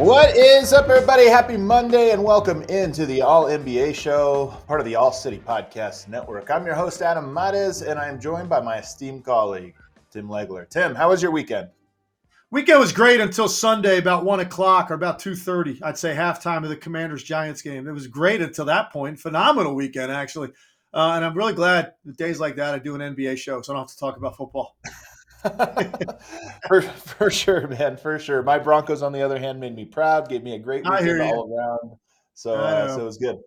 What is up, everybody? Happy Monday and welcome into the All NBA show, part of the All City Podcast Network. I'm your host, Adam Mares, and I'm joined by my esteemed colleague, Tim Legler. Tim, how was your weekend? Weekend was great until Sunday, about one o'clock or about two thirty. I'd say halftime of the Commanders Giants game. It was great until that point. Phenomenal weekend, actually, uh, and I'm really glad days like that I do an NBA show, so I don't have to talk about football. for, for sure, man, for sure. My Broncos, on the other hand, made me proud, gave me a great weekend all around. So, uh, so it was good.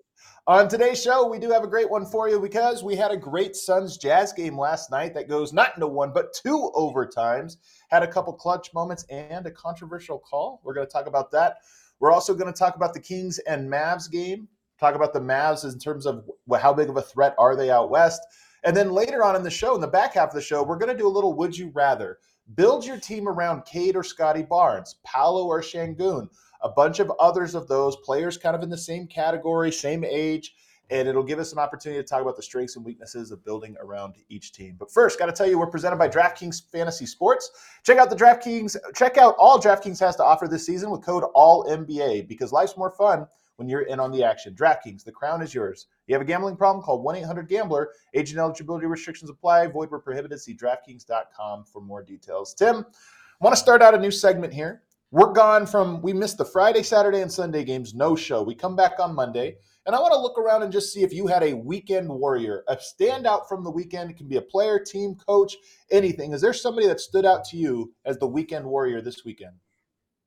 On today's show, we do have a great one for you because we had a great Suns Jazz game last night that goes not into one, but two overtimes. Had a couple clutch moments and a controversial call. We're going to talk about that. We're also going to talk about the Kings and Mavs game, talk about the Mavs in terms of how big of a threat are they out west. And then later on in the show, in the back half of the show, we're going to do a little would you rather. Build your team around Cade or Scottie Barnes, Paolo or Sengun, a bunch of others of those players kind of in the same category, same age. And it'll give us an opportunity to talk about the strengths and weaknesses of building around each team. But first, got to tell you, we're presented by DraftKings Fantasy Sports. Check out the DraftKings, check out all DraftKings has to offer this season with code ALLNBA because life's more fun when you're in on the action. DraftKings, the crown is yours. You have a gambling problem? Call 1 800 Gambler. Age and eligibility restrictions apply. Void where prohibited. See DraftKings.com for more details. Tim, I want to start out a new segment here. We're gone from, we missed the Friday, Saturday, and Sunday games, no show. We come back on Monday. And I want to look around and just see if you had a weekend warrior, a standout from the weekend. It can be a player, team, coach, anything. Is there somebody that stood out to you as the weekend warrior this weekend?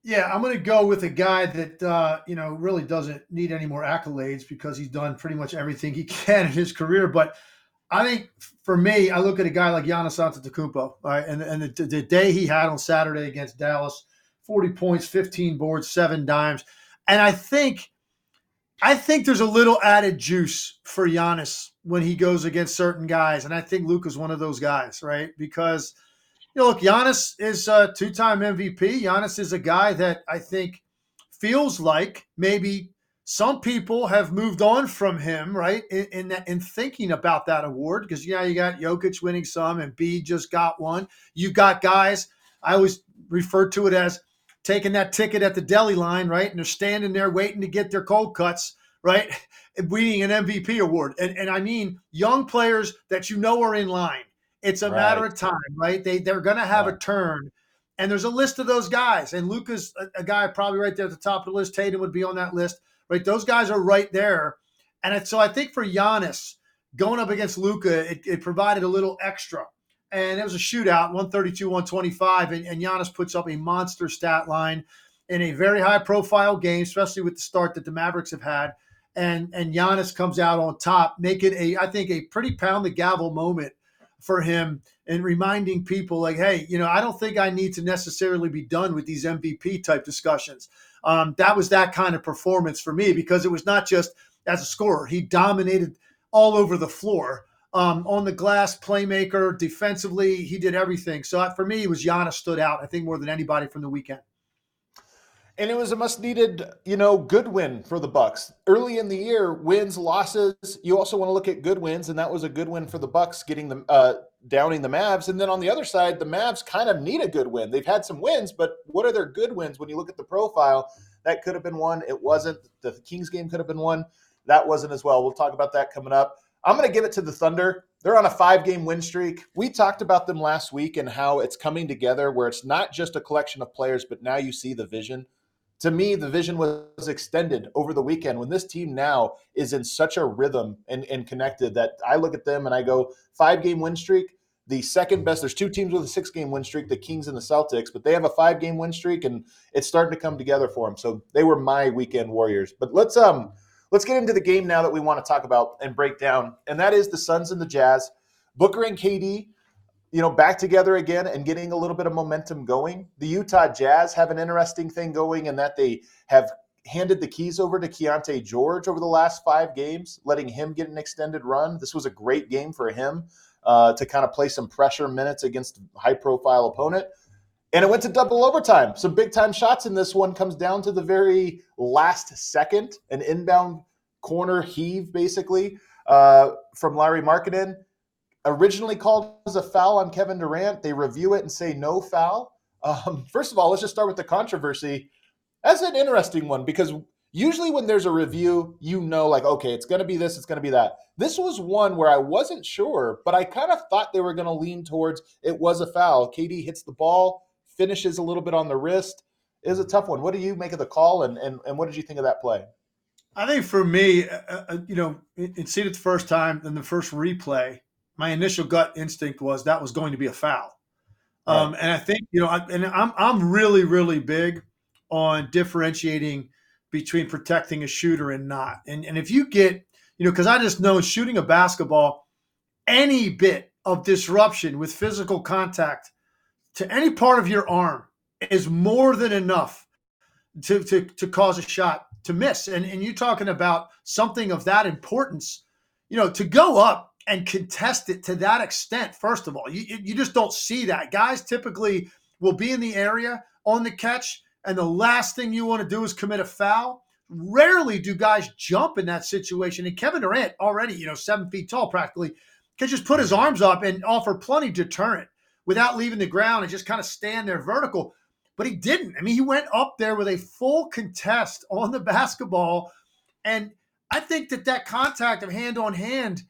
Yeah, I'm going to go with a guy that uh, you know really doesn't need any more accolades because he's done pretty much everything he can in his career. But I think for me, I look at a guy like Giannis Antetokounmpo, right? and and the, the day he had on Saturday against Dallas, 40 points, 15 boards, seven dimes, and I think I think there's a little added juice for Giannis when he goes against certain guys, and I think Luke is one of those guys, right? Because you know, look, Giannis is a two-time MVP. Giannis is a guy that I think feels like maybe some people have moved on from him, right? In in, that, in thinking about that award, because yeah, you got Jokic winning some, and B just got one. You've got guys. I always refer to it as taking that ticket at the deli line, right? And they're standing there waiting to get their cold cuts, right? Winning an MVP award, and and I mean young players that you know are in line it's a right. matter of time, right? They they're going to have a turn, and there's a list of those guys. And Luka's a, a, guy probably right there at the top of the list. Tatum would be on that list, right? Those guys are right there. And so I think for Giannis going up against Luca, it, it, provided a little extra. And it was a shootout, 132, 125, and, and Giannis puts up a monster stat line in a very high profile game, especially with the start that the Mavericks have had. And and Giannis comes out on top, making a I think a pretty pound the gavel moment for him and reminding people like, hey, you know, I don't think I need to necessarily be done with these MVP type discussions. Um, that was that kind of performance for me because it was not just as a scorer; he dominated all over the floor. Um, on the glass, playmaker, defensively, he did everything. So for me, it was Giannis stood out. I think more than anybody from the weekend and it was a much needed, you know, good win for the Bucks. Early in the year, wins, losses. You also want to look at good wins, and that was a good win for the Bucks, getting them uh, downing the Mavs. And then on the other side, the Mavs kind of need a good win. They've had some wins, but what are their good wins when you look at the profile? that could have been one. It wasn't. The Kings game could have been one. That wasn't as well. We'll talk about that coming up. I'm going to give it to the Thunder. They're on a five game win streak. We talked about them last week and how it's coming together where it's not just a collection of players, but now you see the vision. To me, the vision was extended over the weekend when this team now is in such a rhythm and, and connected that I look at them and I go, five game win streak. The second best, there's two teams with a six game win streak, the Kings and the Celtics, but they have a five game win streak and it's starting to come together for them. So they were my weekend warriors. But let's um Let's get into the game now that we want to talk about and break down, and that is the Suns and the Jazz. Booker and KD, you know, back together again and getting a little bit of momentum going. The Utah Jazz have an interesting thing going in that they have handed the keys over to Keyonte George over the last five games, letting him get an extended run. This was a great game for him uh, to kind of play some pressure minutes against a high profile opponent. And it went to double overtime. Some big time shots in this one comes down to the very last second, an inbound corner heave, basically, uh, from Lauri Markkanen. Originally called as a foul on Kevin Durant. They review it and say no foul. Um, first of all, let's just start with the controversy. That's an interesting one because usually when there's a review, you know, like, okay, it's going to be this, it's going to be that. This was one where I wasn't sure, but I kind of thought they were going to lean towards it was a foul. KD hits the ball finishes a little bit on the wrist. Is a tough one. What do you make of the call, and and, and what did you think of that play? I think for me, uh, uh, you know, it, seen it the first time in the first replay. My initial gut instinct was that was going to be a foul, right. um, and I think you know, I, and I'm I'm really really big on differentiating between protecting a shooter and not. And and if you get, you know, because I just know shooting a basketball, any bit of disruption with physical contact to any part of your arm is more than enough to, to, to cause a shot to miss. And, and you're talking about something of that importance, you know, to go up and contest it to that extent, first of all, you, you just don't see that. Guys typically will be in the area on the catch, and the last thing you want to do is commit a foul. Rarely do guys jump in that situation. And Kevin Durant, already, you know, seven feet tall practically, can just put his arms up and offer plenty deterrent without leaving the ground and just kind of stand there vertical. But he didn't. I mean, he went up there with a full contest on the basketball. And I think that that contact of hand on hand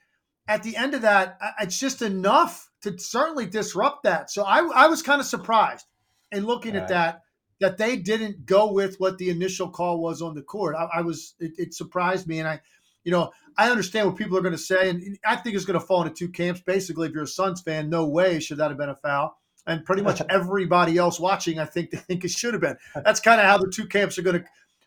at the end of that, it's just enough to certainly disrupt that. So I, I was kind of surprised in looking right. at that, that they didn't go with what the initial call was on the court. I, I was, it, it surprised me. And I, you know, I understand what people are going to say, and I think it's going to fall into two camps. Basically, if you're a Suns fan, no way should that have been a foul. And pretty much everybody else watching, I think they think it should have been. That's kind of how the two camps are going to.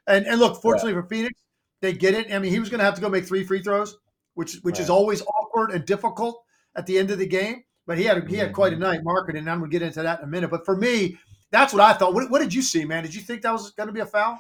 And, and look, fortunately for Phoenix, they get it. I mean, he was going to have to go make three free throws, which which right. is always awkward and difficult at the end of the game. But he had he had quite a mm-hmm. night Markkanen, and I'm going to get into that in a minute. But for me, that's what I thought. What, what did you see, man? Did you think that was going to be a foul?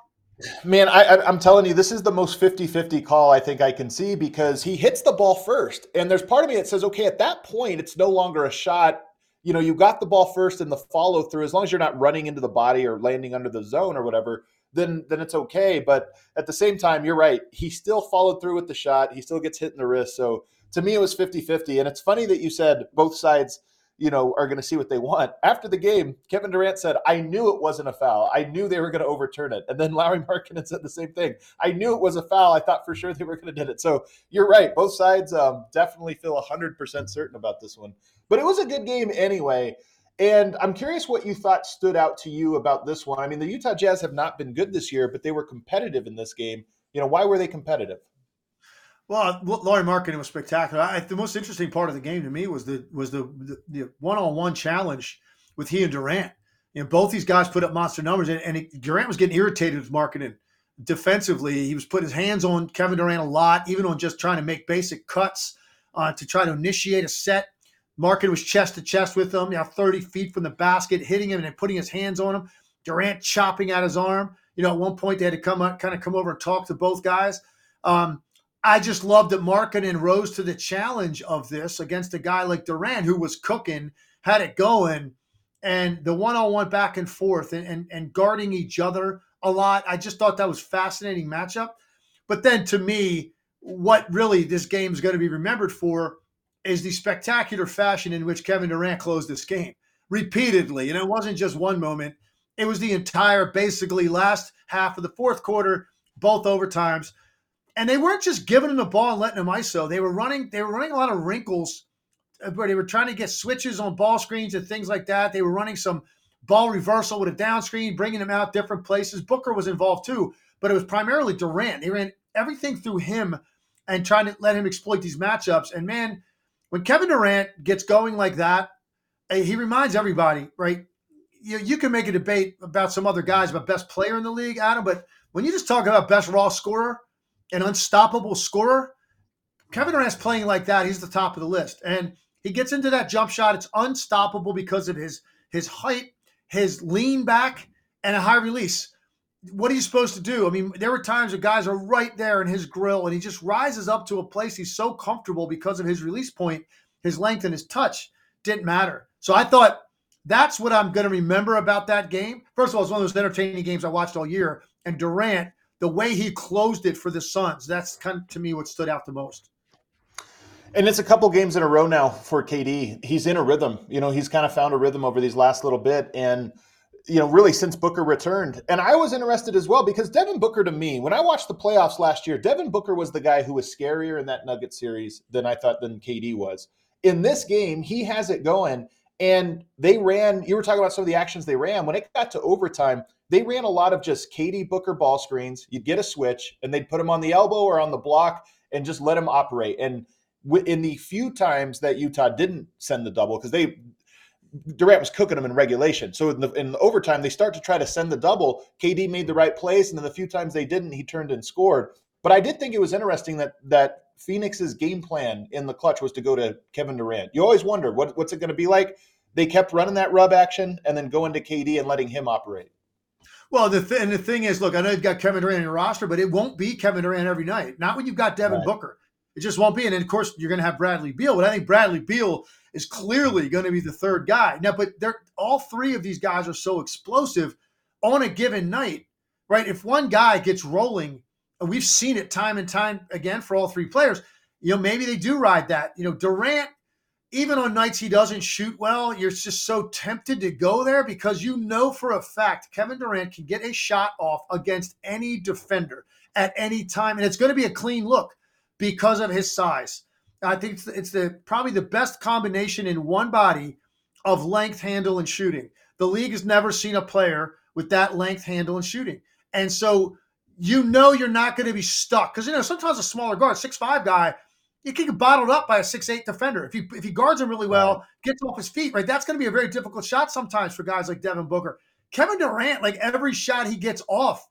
Man, I, am telling you, this is the most 50 50 call I think I can see because he hits the ball first. And there's part of me that says, okay, at that point, it's no longer a shot. You know, you got the ball first and the follow through, as long as you're not running into the body or landing under the zone or whatever, then then it's okay. But at the same time, you're right. He still followed through with the shot. He still gets hit in the wrist. So to me, it was 50 50. And it's funny that you said both sides you know, are going to see what they want. After the game, Kevin Durant said, I knew it wasn't a foul. I knew they were going to overturn it. And then Lauri Markkanen said the same thing. I knew it was a foul. I thought for sure they were going to do it. So you're right. Both sides um, definitely feel 100% certain about this one. But it was a good game anyway. And I'm curious what you thought stood out to you about this one. I mean, the Utah Jazz have not been good this year, but they were competitive in this game. You know, why were they competitive? Well, Lauri Markkanen was spectacular. I, the most interesting part of the game to me was the was the the one on one challenge with he and Durant. You know, both these guys put up monster numbers, and, and it, Durant was getting irritated with Markkanen defensively. He was putting his hands on Kevin Durant a lot, even on just trying to make basic cuts uh, to try to initiate a set. Markkanen was chest to chest with him, you know, 30 feet from the basket, hitting him and putting his hands on him. Durant chopping at his arm. You know, at one point they had to come up, kind of come over and talk to both guys. Um, I just love that Markkanen rose to the challenge of this against a guy like Durant who was cooking, had it going, and the one-on-one back and forth and, and, and guarding each other a lot. I just thought that was fascinating matchup. But then to me, what really this game is going to be remembered for is the spectacular fashion in which Kevin Durant closed this game repeatedly. And it wasn't just one moment. It was the entire, basically, last half of the fourth quarter, both overtimes. And they weren't just giving him the ball and letting him ISO. They were running, they were running a lot of wrinkles where they were trying to get switches on ball screens and things like that. They were running some ball reversal with a down screen, bringing him out different places. Booker was involved too, but it was primarily Durant. They ran everything through him and trying to let him exploit these matchups. And man, when Kevin Durant gets going like that, eh, he reminds everybody, right? You, you can make a debate about some other guys about best player in the league, Adam, but when you just talk about best raw scorer and unstoppable scorer, Kevin Durant's playing like that. He's the top of the list. And he gets into that jump shot. It's unstoppable because of his his height, his lean back, and a high release. What are you supposed to do? I mean, there were times where guys are right there in his grill, and he just rises up to a place he's so comfortable because of his release point, his length, and his touch didn't matter. So I thought that's what I'm going to remember about that game. First of all, it's one of those entertaining games I watched all year. And Durant, the way he closed it for the Suns, that's kind of to me what stood out the most. And it's a couple games in a row now for KD. He's in a rhythm. You know, he's kind of found a rhythm over these last little bit. And, you know, really since Booker returned. And I was interested as well because Devin Booker to me, when I watched the playoffs last year, Devin Booker was the guy who was scarier in that Nugget series than I thought than KD was. In this game, he has it going. And they ran, you were talking about some of the actions they ran. When it got to overtime, they ran a lot of just KD Booker ball screens. You'd get a switch and they'd put him on the elbow or on the block and just let him operate. And in the few times that Utah didn't send the double because they Durant was cooking them in regulation. So in the, in the overtime, they start to try to send the double. KD made the right place, and then the few times they didn't, he turned and scored. But I did think it was interesting that that Phoenix's game plan in the clutch was to go to Kevin Durant. You always wonder what, what's it going to be like. They kept running that rub action and then going to KD and letting him operate. Well, the th- and the thing is, look, I know you've got Kevin Durant in your roster, but it won't be Kevin Durant every night. Not when you've got Devin right. Booker. It just won't be. And then, of course, you're going to have Bradley Beal, but I think Bradley Beal is clearly going to be the third guy. Now, but they're all three of these guys are so explosive on a given night, right? If one guy gets rolling, and we've seen it time and time again for all three players, you know, maybe they do ride that. You know, Durant, even on nights he doesn't shoot well, you're just so tempted to go there because you know for a fact Kevin Durant can get a shot off against any defender at any time, and it's going to be a clean look because of his size. I think it's, it's the probably the best combination in one body of length, handle, and shooting. The league has never seen a player with that length, handle, and shooting. And so you know you're not going to be stuck because you know sometimes a smaller guard, six five guy, you can get bottled up by a six eight defender. If he if he guards him really well, gets off his feet, right, that's going to be a very difficult shot sometimes for guys like Devin Booker. Kevin Durant, like every shot he gets off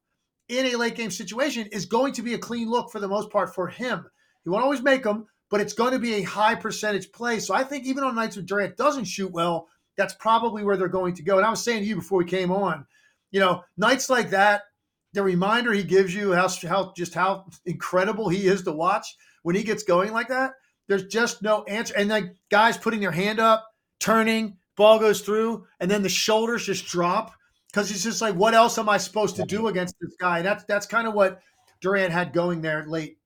in a late game situation, is going to be a clean look for the most part for him. He won't always make them, but it's going to be a high percentage play. So I think even on nights when Durant doesn't shoot well, that's probably where they're going to go. And I was saying to you before we came on, you know, nights like that, the reminder he gives you how how just how incredible he is to watch when he gets going like that. There's just no answer. And then guys putting their hand up, turning, ball goes through, and then the shoulders just drop because he's just like, what else am I supposed to do against this guy? That's that's kind of what Durant had going there late.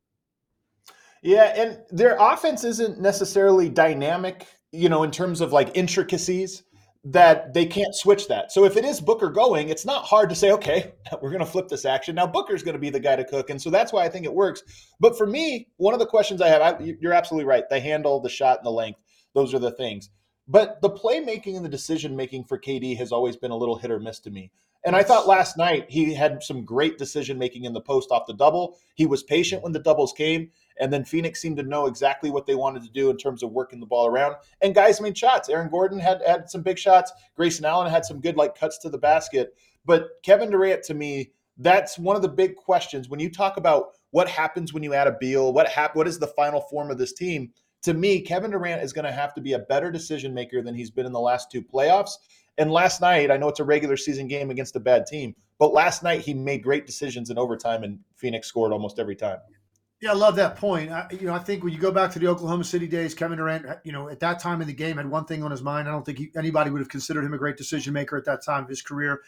Yeah, and their offense isn't necessarily dynamic, you know, in terms of like intricacies that they can't switch that. So if it is Booker going, it's not hard to say, okay, we're going to flip this action. Now Booker's going to be the guy to cook. And so that's why I think it works. But for me, one of the questions I have, I, you're absolutely right. The handle, the shot, and the length, those are the things. But the playmaking and the decision making for KD has always been a little hit or miss to me. And I thought last night he had some great decision making in the post off the double. He was patient when the doubles came. And then Phoenix seemed to know exactly what they wanted to do in terms of working the ball around. And guys made shots. Eric Gordon had had some big shots. Grayson Allen had some good like cuts to the basket. But Kevin Durant, to me, that's one of the big questions when you talk about what happens when you add a Beal. What hap- What is the final form of this team? To me, Kevin Durant is going to have to be a better decision maker than he's been in the last two playoffs. And last night, I know it's a regular season game against a bad team, but last night he made great decisions in overtime, and Phoenix scored almost every time. Yeah, I love that point. I, you know, I think when you go back to the Oklahoma City days, Kevin Durant, you know, at that time in the game had one thing on his mind. I don't think he, anybody would have considered him a great decision maker at that time of his career.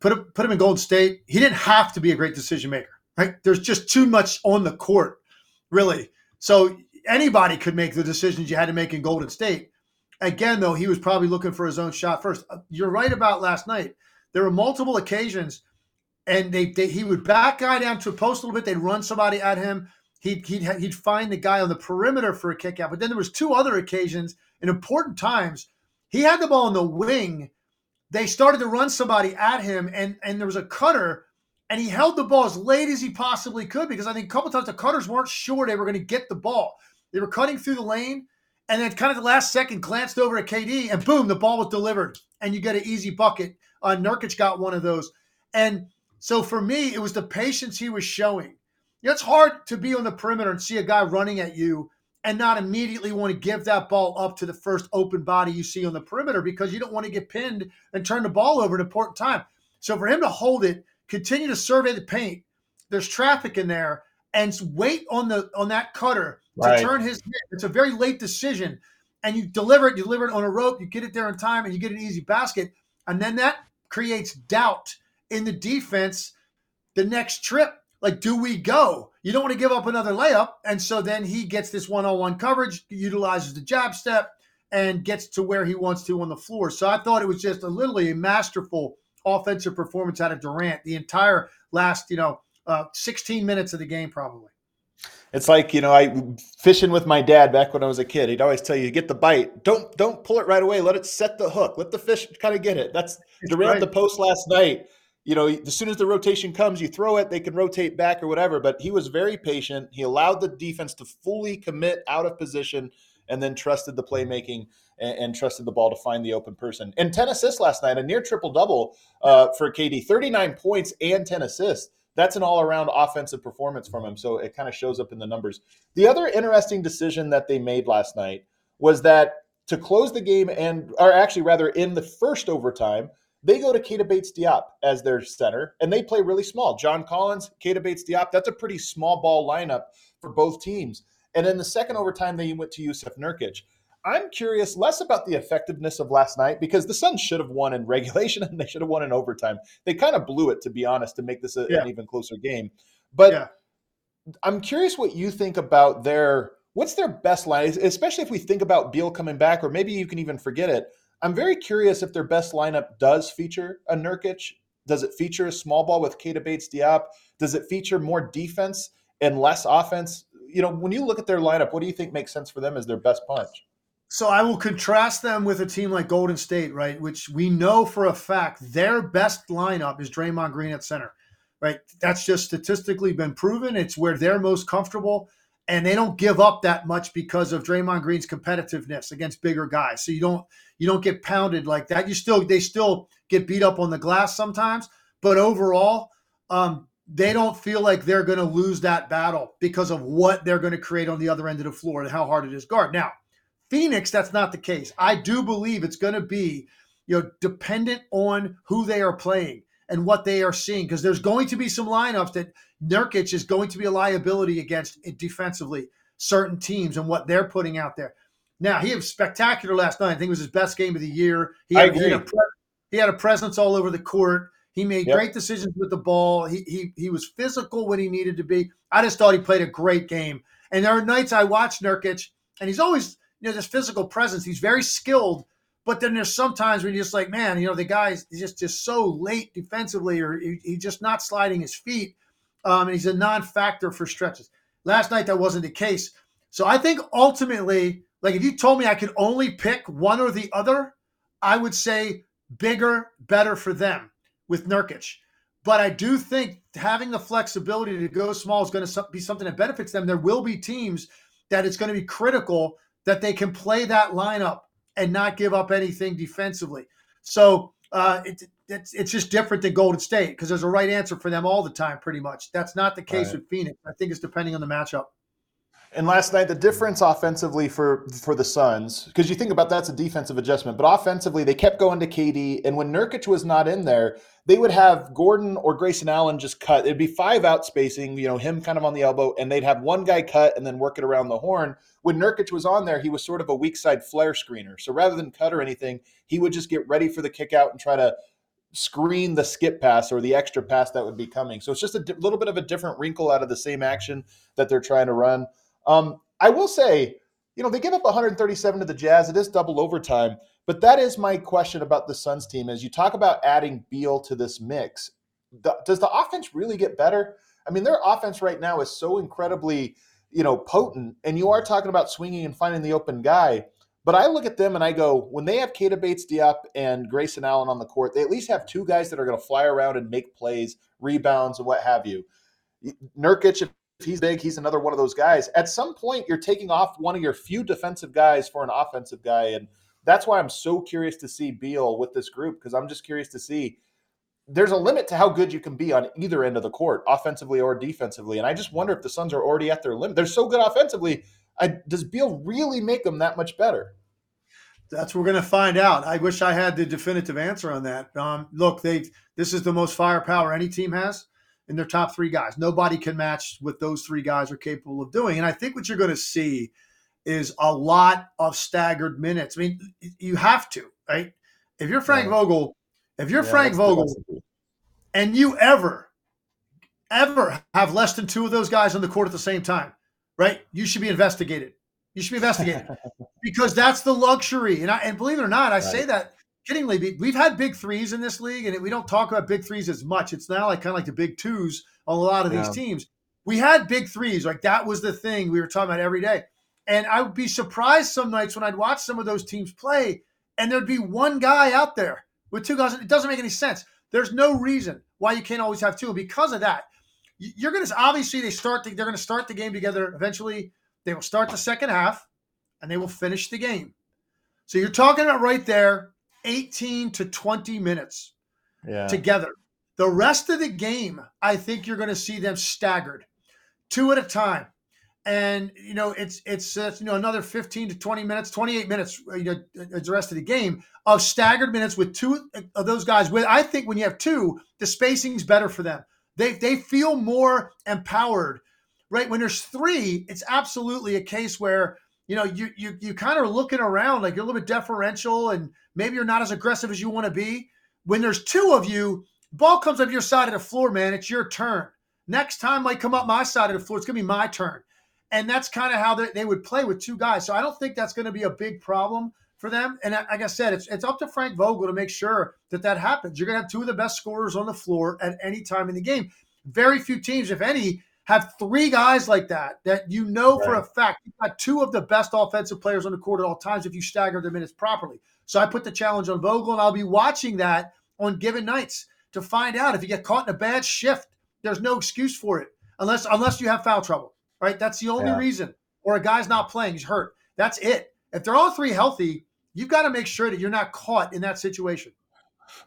Put him, put him in Golden State. He didn't have to be a great decision maker, right? There's just too much on the court, really. So anybody could make the decisions you had to make in Golden State. Again, though, he was probably looking for his own shot first. Uh, you're right about last night. there were multiple occasions, and they, they he would back guy down to a post a little bit. They'd run somebody at him. He'd, he'd, he'd find the guy on the perimeter for a kick out. But then there was two other occasions in important times. He had the ball in the wing. They started to run somebody at him, and, and there was a cutter, and he held the ball as late as he possibly could because I think a couple times the cutters weren't sure they were going to get the ball. They were cutting through the lane, and then kind of the last second glanced over at KD, and boom, the ball was delivered, and you get an easy bucket. Uh, Nurkic got one of those. And so for me, it was the patience he was showing you know, it's hard to be on the perimeter and see a guy running at you and not immediately want to give that ball up to the first open body you see on the perimeter because you don't want to get pinned and turn the ball over at an important time. So for him to hold it, continue to survey the paint, there's traffic in there, and wait on the on that cutter to right. turn his head. It's a very late decision. And you deliver it, you deliver it on a rope, you get it there in time, and you get an easy basket. And then that creates doubt in the defense the next trip like, do we go? You don't want to give up another layup. And so then he gets this one on one coverage, utilizes the jab step, and gets to where he wants to on the floor. So I thought it was just a literally a masterful offensive performance out of Durant the entire last, you know, uh, 16 minutes of the game, probably. It's like you know, I fishing with my dad back when I was a kid. He'd always tell you, "Get the bite. Don't don't pull it right away. Let it set the hook. Let the fish kind of get it." That's Durant right. the post last night you know, as soon as the rotation comes, you throw it, they can rotate back or whatever. But he was very patient. He allowed the defense to fully commit out of position and then trusted the playmaking and, and trusted the ball to find the open person. And 10 assists last night, a near triple double uh, for KD 39 points and 10 assists. That's an all around offensive performance from him. So it kind of shows up in the numbers. The other interesting decision that they made last night was that to close the game and, or actually rather in the first overtime, they go to Keita Bates Diop as their center, and they play really small. John Collins, Keita Bates Diop, that's a pretty small ball lineup for both teams. And in the second overtime, they went to Jusuf Nurkic. I'm curious less about the effectiveness of last night because the Suns should have won in regulation and they should have won in overtime. They kind of blew it, to be honest, to make this a, yeah. an even closer game. But yeah. I'm curious what you think about their what's their best line, especially if we think about Beal coming back, or maybe you can even forget it. I'm very curious if their best lineup does feature a Nurkic. Does it feature a small ball with Keita Bates Diop? Does it feature more defense and less offense? You know, when you look at their lineup, what do you think makes sense for them as their best punch? So I will contrast them with a team like Golden State, right? Which we know for a fact their best lineup is Draymond Green at center, right? That's just statistically been proven. It's where they're most comfortable and they don't give up that much because of Draymond Green's competitiveness against bigger guys. So you don't you don't get pounded like that. You still they still get beat up on the glass sometimes, but overall, um, they don't feel like they're going to lose that battle because of what they're going to create on the other end of the floor and how hard it is guard. Now, Phoenix, that's not the case. I do believe it's going to be you know dependent on who they are playing and what they are seeing because there's going to be some lineups that Nurkic is going to be a liability against defensively certain teams and what they're putting out there. Now he was spectacular last night. I think it was his best game of the year. He had, he had, a, he had a presence all over the court. He made yep. great decisions with the ball. He, he he was physical when he needed to be. I just thought he played a great game. And there are nights I watch Nurkic, and he's always you know this physical presence. He's very skilled, but then there's sometimes when you're just like, man, you know, the guy's just just so late defensively, or he's he just not sliding his feet um, and he's a non-factor for stretches. Last night that wasn't the case. So I think ultimately, like if you told me I could only pick one or the other, I would say bigger, better for them with Nurkic. But I do think having the flexibility to go small is going to be something that benefits them. There will be teams that it's going to be critical that they can play that lineup and not give up anything defensively. So uh, it, it's, it's just different than Golden State because there's a right answer for them all the time, pretty much. That's not the case right. with Phoenix. I think it's depending on the matchup. And last night, the difference offensively for for the Suns, because you think about that's a defensive adjustment, but offensively they kept going to KD, and when Nurkic was not in there, they would have Gordon or Grayson Allen just cut. It'd be five out spacing, you know, him kind of on the elbow, and they'd have one guy cut and then work it around the horn. When Nurkic was on there, he was sort of a weak side flare screener. So rather than cut or anything, he would just get ready for the kick out and try to screen the skip pass or the extra pass that would be coming. So it's just a di- little bit of a different wrinkle out of the same action that they're trying to run. Um, I will say you know, they give up 137 to the Jazz. It is double overtime. But that is my question about the Suns team as you talk about adding Beal to this mix. The, does the offense really get better? I mean, their offense right now is so incredibly, you know, potent. And you are talking about swinging and finding the open guy. But I look at them and I go, when they have Keita Bates Diop and Grayson Allen on the court, they at least have two guys that are going to fly around and make plays, rebounds, and what have you. Nurkic, if he's big, he's another one of those guys. At some point, you're taking off one of your few defensive guys for an offensive guy. And that's why I'm so curious to see Beal with this group because I'm just curious to see there's a limit to how good you can be on either end of the court, offensively or defensively. And I just wonder if the Suns are already at their limit. They're so good offensively. I, does Beal really make them that much better? That's what we're going to find out. I wish I had the definitive answer on that. Um, look, they this is the most firepower any team has in their top three guys. Nobody can match what those three guys are capable of doing. And I think what you're going to see is a lot of staggered minutes. I mean, you have to, right? If you're Frank yeah. Vogel, if you're yeah, Frank Vogel, and you ever, ever have less than two of those guys on the court at the same time, right? You should be investigated. You should be investigated because that's the luxury. And I, and believe it or not, I right. say that kiddingly. We've had big threes in this league, and we don't talk about big threes as much. It's now like kind of like the big twos on a lot of yeah. these teams. We had big threes, like that was the thing we were talking about every day. And I would be surprised some nights when I'd watch some of those teams play, and there'd be one guy out there with two guys. It doesn't make any sense. There's no reason why you can't always have two. Because of that, you're going to obviously they start. The, they're going to start the game together. Eventually, they will start the second half, and they will finish the game. So you're talking about right there, 18 to 20 minutes yeah. together. The rest of the game, I think you're going to see them staggered, two at a time and you know it's it's uh, you know another 15 to 20 minutes 28 minutes uh, you know the rest of the game of staggered minutes with two of those guys with i think when you have two the spacing's better for them they they feel more empowered right when there's three it's absolutely a case where you know you you, you kind of looking around like you're a little bit deferential and maybe you're not as aggressive as you want to be when there's two of you ball comes up your side of the floor man it's your turn next time might come up my side of the floor it's to be my turn and that's kind of how they, they would play with two guys. So I don't think that's going to be a big problem for them. And like I said, it's it's up to Frank Vogel to make sure that that happens. You're going to have two of the best scorers on the floor at any time in the game. Very few teams, if any, have three guys like that that you know right. for a fact you've got two of the best offensive players on the court at all times if you stagger the minutes properly. So I put the challenge on Vogel, and I'll be watching that on given nights to find out if you get caught in a bad shift. There's no excuse for it unless unless you have foul trouble right? That's the only yeah. reason. Or a guy's not playing, he's hurt. That's it. If they're all three healthy, you've got to make sure that you're not caught in that situation.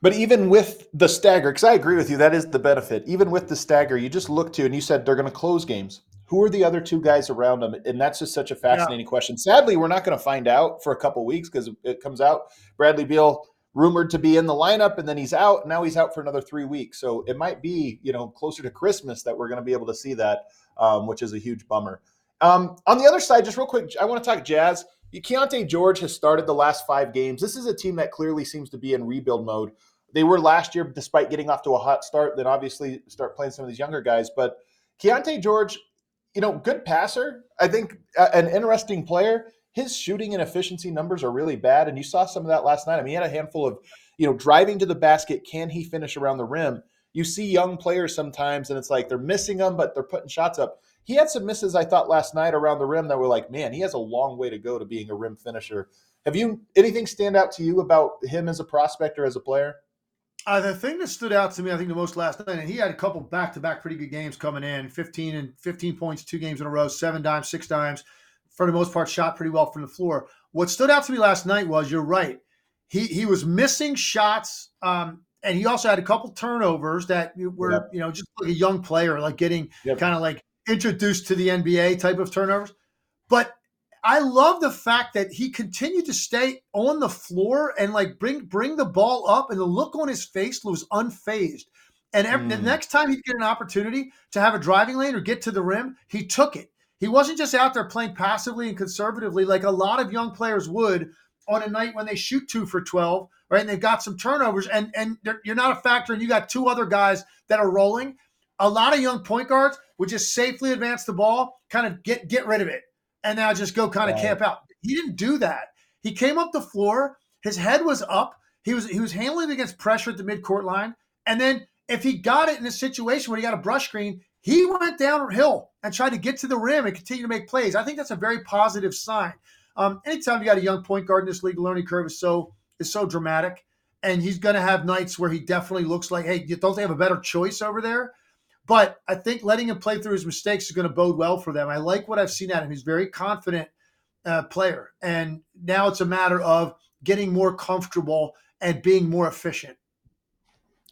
But even with the stagger, because I agree with you, that is the benefit. Even with the stagger, you just look to, and you said they're going to close games. Who are the other two guys around them? And that's just such a fascinating yeah. question. Sadly, we're not going to find out for a couple weeks because it comes out. Bradley Beal rumored to be in the lineup, and then he's out. Now he's out for another three weeks. So it might be, you know, closer to Christmas that we're going to be able to see that um, which is a huge bummer. Um, on the other side, just real quick, I want to talk Jazz. Keyonte George has started the last five games. This is a team that clearly seems to be in rebuild mode. They were last year, despite getting off to a hot start. Then obviously start playing some of these younger guys. But Keyonte George, you know, good passer. I think uh, an interesting player. His shooting and efficiency numbers are really bad, and you saw some of that last night. I mean, he had a handful of, you know, driving to the basket. Can he finish around the rim? you see young players sometimes and it's like they're missing them, but they're putting shots up. He had some misses, I thought, last night around the rim that were like, man, he has a long way to go to being a rim finisher. Have you anything stand out to you about him as a prospect or as a player? Uh, the thing that stood out to me, I think, the most last night, and he had a couple back-to-back pretty good games coming in, 15 and 15 points, two games in a row, seven dimes, six dimes. For the most part, shot pretty well from the floor. What stood out to me last night was, you're right, he he was missing shots um, and he also had a couple turnovers that were, yep. you know, just like a young player, like getting yep. kind of like introduced to the NBA type of turnovers. But I love the fact that he continued to stay on the floor and like bring bring the ball up, and the look on his face was unfazed. And every, mm. the next time he'd get an opportunity to have a driving lane or get to the rim, he took it. He wasn't just out there playing passively and conservatively like a lot of young players would on a night when they shoot two for 12, right? And they've got some turnovers and, and you're not a factor and you got two other guys that are rolling. A lot of young point guards would just safely advance the ball, kind of get, get rid of it and now just go kind of right. camp out. He didn't do that. He came up the floor. His head was up. He was he was handling against pressure at the midcourt line, and then if he got it in a situation where he got a brush screen, he went downhill and tried to get to the rim and continue to make plays. I think that's a very positive sign. Um, anytime you got a young point guard in this league, the learning curve is so is so dramatic, and he's going to have nights where he definitely looks like, hey, don't they have a better choice over there? But I think letting him play through his mistakes is going to bode well for them. I like what I've seen at him. He's a very confident uh, player, and now it's a matter of getting more comfortable and being more efficient.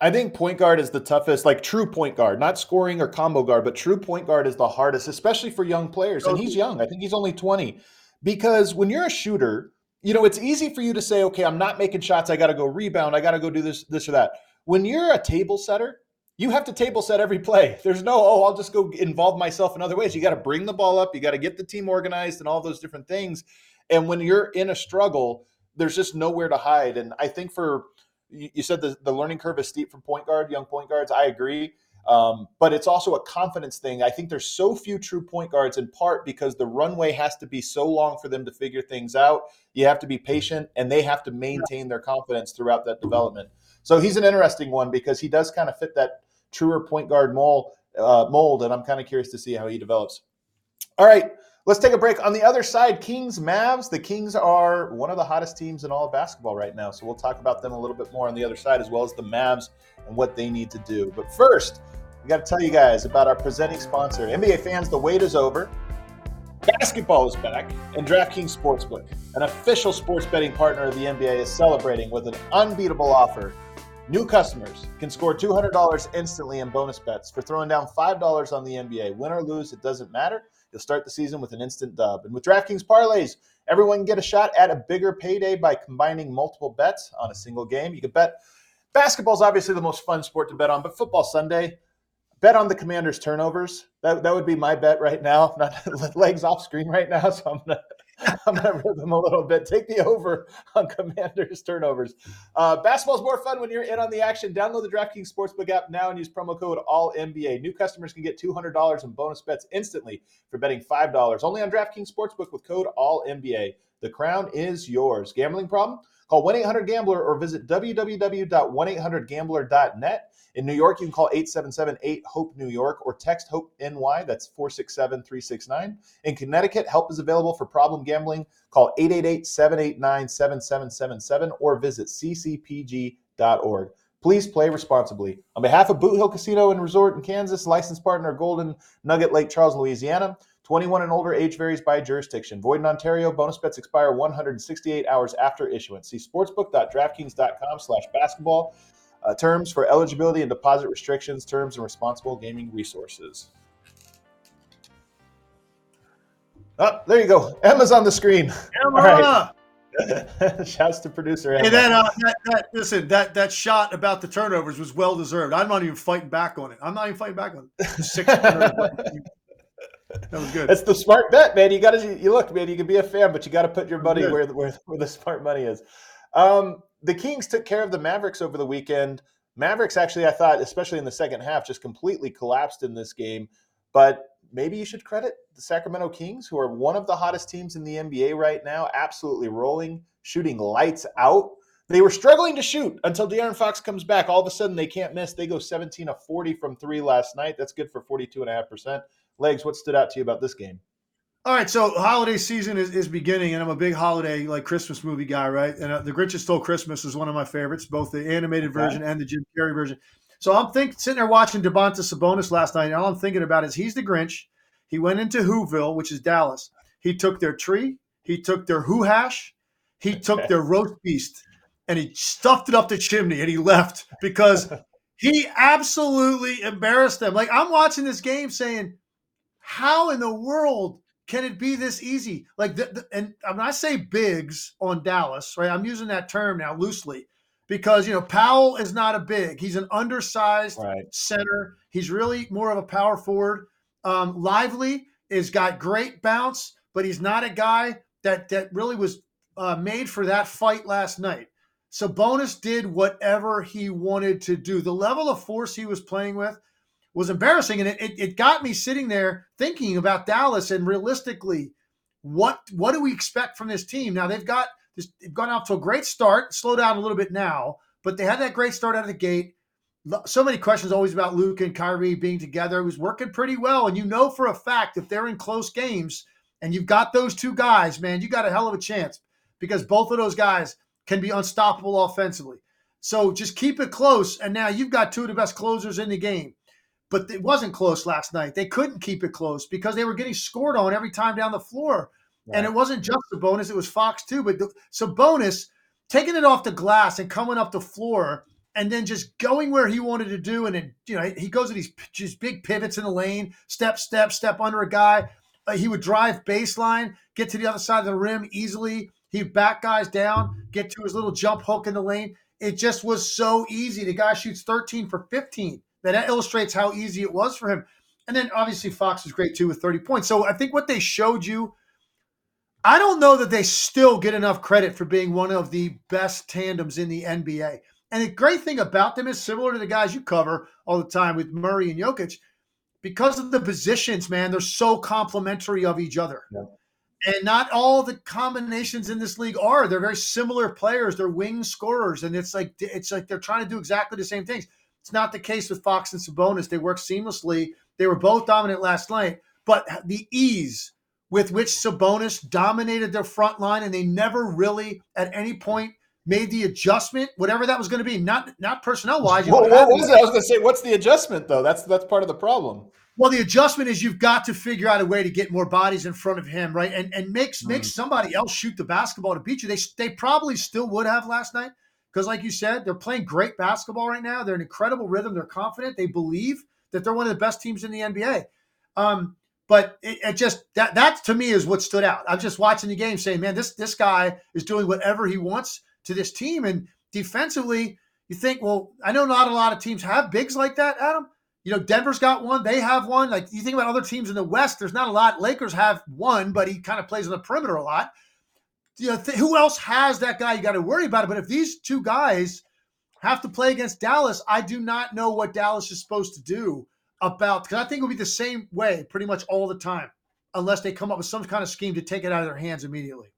I think point guard is the toughest, like true point guard, not scoring or combo guard, but true point guard is the hardest, especially for young players. And he's young. I think he's only 20. Because when you're a shooter, you know, it's easy for you to say, okay, I'm not making shots. I got to go rebound. I got to go do this, this or that. When you're a table setter, you have to table set every play. There's no, oh, I'll just go involve myself in other ways. You got to bring the ball up. You got to get the team organized and all those different things. And when you're in a struggle, there's just nowhere to hide. And I think for you said the, the learning curve is steep from point guard, young point guards. I agree. Um, but it's also a confidence thing. I think there's so few true point guards in part because the runway has to be so long for them to figure things out. You have to be patient and they have to maintain their confidence throughout that development. So he's an interesting one because he does kind of fit that truer point guard mold, uh, mold and I'm kind of curious to see how he develops. All right. Let's take a break. On the other side, Kings Mavs. The Kings are one of the hottest teams in all of basketball right now. So we'll talk about them a little bit more on the other side, as well as the Mavs and what they need to do. But first, we got to tell you guys about our presenting sponsor. NBA fans, the wait is over. Basketball is back, and DraftKings Sportsbook, an official sports betting partner of the NBA, is celebrating with an unbeatable offer. New customers can score $200 instantly in bonus bets for throwing down $5 on the NBA. Win or lose, it doesn't matter. You'll start the season with an instant dub. And with DraftKings parlays, everyone can get a shot at a bigger payday by combining multiple bets on a single game. You can bet basketball is obviously the most fun sport to bet on, but football Sunday, bet on the Commanders' turnovers. That, that would be my bet right now. Not legs off screen right now, so I'm gonna I'm going to rip them a little bit. Take the over on Commanders turnovers. Uh, basketball is more fun when you're in on the action. Download the DraftKings Sportsbook app now and use promo code ALLNBA. New customers can get $200 in bonus bets instantly for betting $5. Only on DraftKings Sportsbook with code ALLNBA. The crown is yours. Gambling problem? Call 1 800 Gambler or visit www.1800Gambler.net. In New York, you can call 877 8 HOPE New York or text HOPE NY. That's 467 369. In Connecticut, help is available for problem gambling. Call 888 789 7777 or visit ccpg.org. Please play responsibly. On behalf of Boot Hill Casino and Resort in Kansas, licensed partner Golden Nugget Lake Charles, Louisiana, 21 and older age varies by jurisdiction. Void in Ontario. Bonus bets expire 168 hours after issuance. See sportsbook.draftkings.com slash basketball uh, terms for eligibility and deposit restrictions, terms, and responsible gaming resources. Oh, there you go. Emma's on the screen. Emma. All right. Shouts to producer. Emma. Hey, that, uh, that, that, listen, that that shot about the turnovers was well deserved. I'm not even fighting back on it. I'm not even fighting back on it. Six that was good. That's the smart bet, man. You got to you look, man. You can be a fan, but you got to put your money where, where where the smart money is. Um, the Kings took care of the Mavericks over the weekend. Mavericks actually, I thought, especially in the second half, just completely collapsed in this game. But maybe you should credit the Sacramento Kings, who are one of the hottest teams in the NBA right now, absolutely rolling, shooting lights out. They were struggling to shoot until De'Aaron Fox comes back. All of a sudden, they can't miss. They go 17 of 40 from three last night. That's good for 42.5%. Legs, what stood out to you about this game? All right, so holiday season is, is beginning, and I'm a big holiday like Christmas movie guy, right? And uh, The Grinch Stole Christmas is one of my favorites, both the animated version and the Jim Carrey version. So I'm think sitting there watching Domantas Sabonis last night, and all I'm thinking about is he's the Grinch. He went into Whoville, which is Dallas. He took their tree, he took their Who hash, he took their roast beast, and he stuffed it up the chimney, and he left because he absolutely embarrassed them. Like I'm watching this game, saying, "How in the world?" can it be this easy? Like, the, the, and when I say bigs on Dallas, right? I'm using that term now loosely because you know Powell is not a big; he's an undersized right. center. He's really more of a power forward. Um, Lively is got great bounce, but he's not a guy that that really was uh, made for that fight last night. Sabonis did whatever he wanted to do. The level of force he was playing with was embarrassing. And it, it, it got me sitting there thinking about Dallas and realistically, what what do we expect from this team? Now they've got this, they've gone off to a great start, slow down a little bit now, but they had that great start out of the gate. So many questions always about Luke and Kyrie being together. It was working pretty well, and you know for a fact if they're in close games and you've got those two guys, man, you got a hell of a chance because both of those guys can be unstoppable offensively. So just keep it close, and now you've got two of the best closers in the game but it wasn't close last night. They couldn't keep it close because they were getting scored on every time down the floor. Right. And it wasn't just the bonus; it was Fox too. But the, bonus taking it off the glass and coming up the floor and then just going where he wanted to do. And then, you know, he goes at these just big pivots in the lane, step, step, step under a guy. Uh, he would drive baseline, get to the other side of the rim easily. He'd back guys down, get to his little jump hook in the lane. It just was so easy. The guy shoots 13 for 15 that illustrates how easy it was for him. And then obviously Fox was great too with 30 points. So I think what they showed you, I don't know that they still get enough credit for being one of the best tandems in the NBA. And the great thing about them is similar to the guys you cover all the time with Murray and Jokic, because of the positions, man, they're so complementary of each other. Yeah. And not all the combinations in this league are. They're very similar players. They're wing scorers, and it's like it's like they're trying to do exactly the same things. It's not the case with Fox and Sabonis. They work seamlessly. They were both dominant last night, but the ease with which Sabonis dominated their front line and they never really at any point made the adjustment, whatever that was going to be, not not personnel wise. Well, what was it? I was going to say, what's the adjustment though? That's that's part of the problem. Well, the adjustment is you've got to figure out a way to get more bodies in front of him, right? And and makes mm. makes somebody else shoot the basketball to beat you. They they probably still would have last night, because, like you said, they're playing great basketball right now. They're in incredible rhythm. They're confident. They believe that they're one of the best teams in the NBA. Um, but it, it, just that that to me is what stood out. I'm just watching the game, saying, "Man, this this guy is doing whatever he wants to this team." And defensively, you think, well, I know not a lot of teams have bigs like that, Adam. You know, Denver's got one. They have one. Like you think about other teams in the West, there's not a lot. Lakers have one, but he kind of plays on the perimeter a lot you know, th- who else has that guy you got to worry about it? But if these two guys have to play against Dallas, I do not know what Dallas is supposed to do about because I think it'll be the same way pretty much all the time, unless they come up with some kind of scheme to take it out of their hands immediately.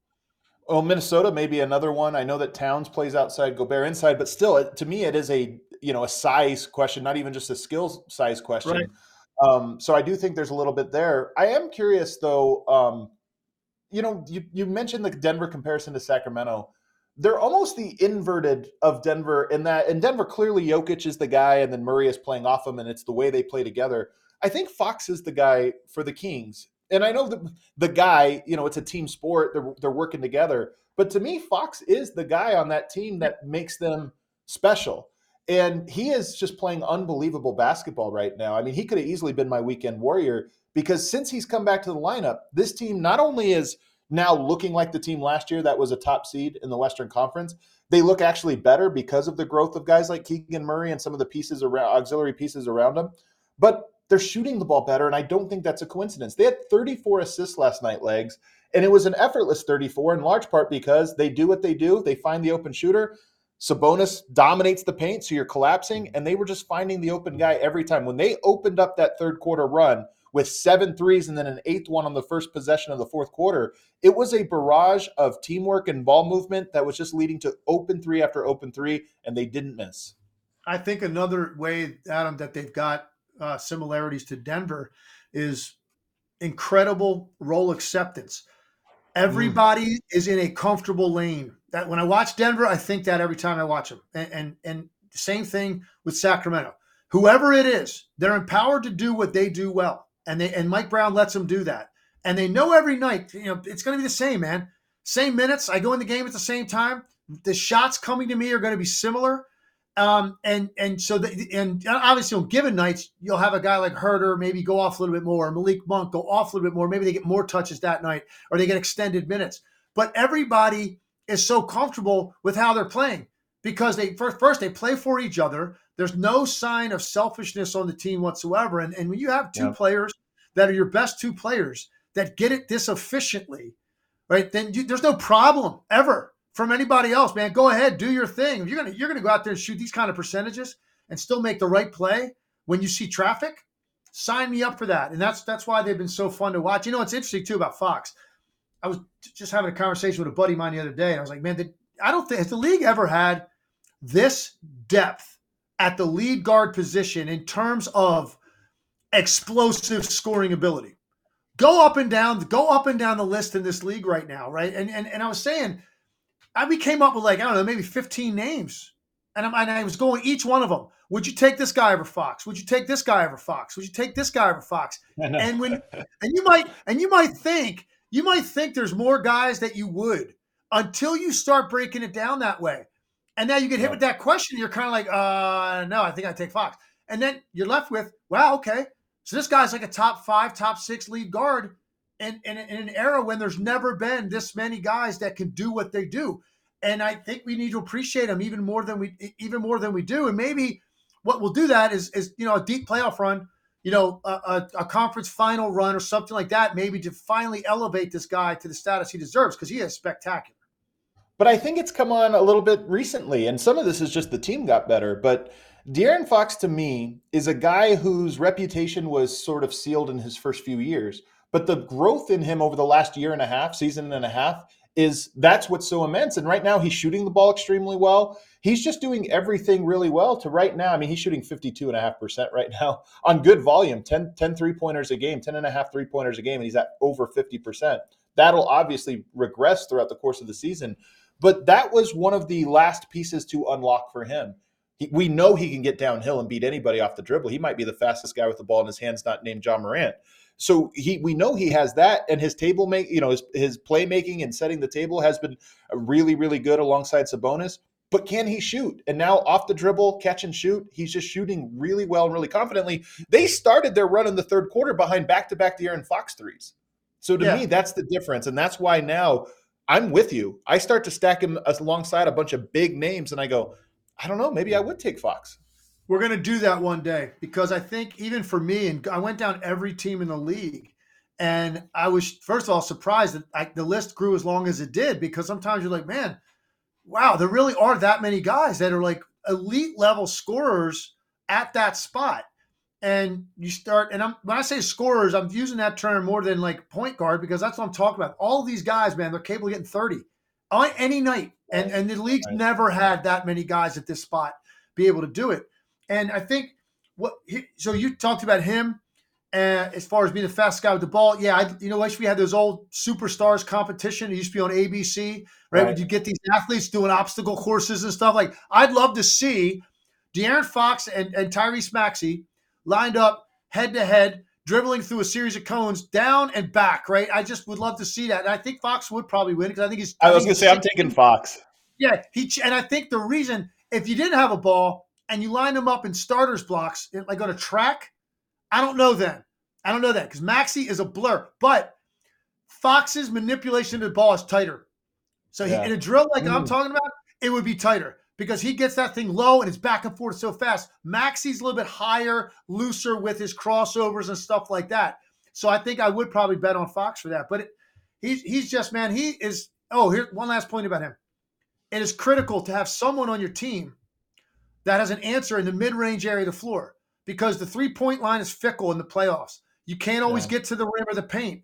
Well, Minnesota may be another one. I know that Towns plays outside, Gobert inside, but still, to me, it is a you know a size question, not even just a skills size question. Right. Um, so I do think there's a little bit there. I am curious though. Um, you know, you, you mentioned the Denver comparison to Sacramento. They're almost the inverted of Denver in that, in Denver, clearly Jokic is the guy, and then Murray is playing off him, and it's the way they play together. I think Fox is the guy for the Kings. And I know that the guy, you know, it's a team sport, they're, they're working together. But to me, Fox is the guy on that team that makes them special. And he is just playing unbelievable basketball right now. I mean, he could have easily been my weekend warrior because since he's come back to the lineup, this team not only is now looking like the team last year that was a top seed in the Western Conference, they look actually better because of the growth of guys like Keegan Murray and some of the pieces around auxiliary pieces around them. But they're shooting the ball better, and I don't think that's a coincidence. They had 34 assists last night, legs, and it was an effortless 34 in large part because they do what they do. They find the open shooter. Sabonis dominates the paint, so you're collapsing, and they were just finding the open guy every time. When they opened up that third quarter run, with seven threes and then an eighth one on the first possession of the fourth quarter. It was a barrage of teamwork and ball movement that was just leading to open three after open three, and they didn't miss. I think another way, Adam, that they've got uh, similarities to Denver is incredible role acceptance. Everybody mm. is in a comfortable lane. That when I watch Denver, I think that every time I watch them. And and, and same thing with Sacramento. Whoever it is, they're empowered to do what they do well and they and Mike Brown lets them do that. And they know every night, you know, it's going to be the same, man. Same minutes. I go in the game at the same time. The shots coming to me are going to be similar. Um, and and so the, and obviously on given nights you'll have a guy like Huerter maybe go off a little bit more, Malik Monk go off a little bit more. Maybe they get more touches that night, or they get extended minutes. But everybody is so comfortable with how they're playing because they first first they play for each other. There's no sign of selfishness on the team whatsoever. And, and when you have two players that are your best two players that get it this efficiently, right? Then you, there's no problem ever from anybody else, man. Go ahead, do your thing. You're gonna you're gonna go out there and shoot these kind of percentages and still make the right play when you see traffic, sign me up for that. And that's that's why they've been so fun to watch. You know, it's interesting too about Fox. I was just having a conversation with a buddy of mine the other day, and I was like, man, the, I don't think has the league ever had this depth at the lead guard position in terms of explosive scoring ability. Go up and down, go up and down the list in this league right now, right? And and, and I was saying, I we came up with like I don't know, maybe 15 names, and, and i was going each one of them. Would you take this guy over Fox? Would you take this guy over Fox? Would you take this guy over Fox? And when and you might and you might think you might think there's more guys that you would until you start breaking it down that way. And now you get hit with that question. You're kind of like, uh, no, I think I take Fox. And then you're left with, wow, okay. So this guy's like a top five, top six lead guard in, in, in an era when there's never been this many guys that can do what they do. And I think we need to appreciate them even more than we even more than we do. And maybe what will do that is is you know a deep playoff run, you know a, a, a conference final run or something like that, maybe to finally elevate this guy to the status he deserves because he is spectacular. But I think it's come on a little bit recently, and some of this is just the team got better. But De'Aaron Fox to me is a guy whose reputation was sort of sealed in his first few years. But the growth in him over the last year and a half, season and a half, is that's what's so immense. And right now he's shooting the ball extremely well. He's just doing everything really well to right now. I mean, he's shooting 52.5% right now on good volume, 10, 10 three pointers a game, 10 and a half three pointers a game, and he's at over 50%. That'll obviously regress throughout the course of the season. But that was one of the last pieces to unlock for him. He, we know he can get downhill and beat anybody off the dribble. He might be the fastest guy with the ball in his hands, not named Ja Morant. So he, we know he has that, and his table make, you know, his his playmaking and setting the table has been really, really good alongside Sabonis. But can he shoot? And now off the dribble, catch and shoot, he's just shooting really well and really confidently. They started their run in the third quarter behind back to back De'Aaron Fox threes. So to yeah. me, that's the difference, and that's why now I'm with you. I start to stack him alongside a bunch of big names, and I go, I don't know, maybe I would take Fox. We're going to do that one day because I think even for me, and I went down every team in the league, and I was first of all surprised that I, the list grew as long as it did because sometimes you're like, man, wow, there really are that many guys that are like elite level scorers at that spot and you start and I'm when I say scorers, I'm using that term more than like point guard because that's what I'm talking about. All these guys, man, they're capable of getting 30 on any night. And and the league's right. never had that many guys at this spot be able to do it. And I think what so you talked about him uh, as far as being the fastest guy with the ball. Yeah, I, you know, wish we had those old superstars competition. It used to be on ABC, right? right. Would you get these athletes doing obstacle courses and stuff? Like, I'd love to see De'Aaron Fox and, and Tyrese Maxey lined up head to head, dribbling through a series of cones down and back, right? I just would love to see that. And I think Fox would probably win because I think he's. I, I was going to say, I'm taking Fox. Yeah. he And I think the reason, if you didn't have a ball and you line them up in starters blocks, like on a track, I don't know then. I don't know that because Maxey is a blur. But Fox's manipulation of the ball is tighter. So yeah. in a drill like mm. I'm talking about, it would be tighter because he gets that thing low and it's back and forth so fast. Maxey's a little bit higher, looser with his crossovers and stuff like that. So I think I would probably bet on Fox for that. But it, he's he's just man, he is. Oh, here one last point about him. It is critical to have someone on your team that has an answer in the mid-range area of the floor because the three-point line is fickle in the playoffs. You can't always yeah. get to the rim or the paint.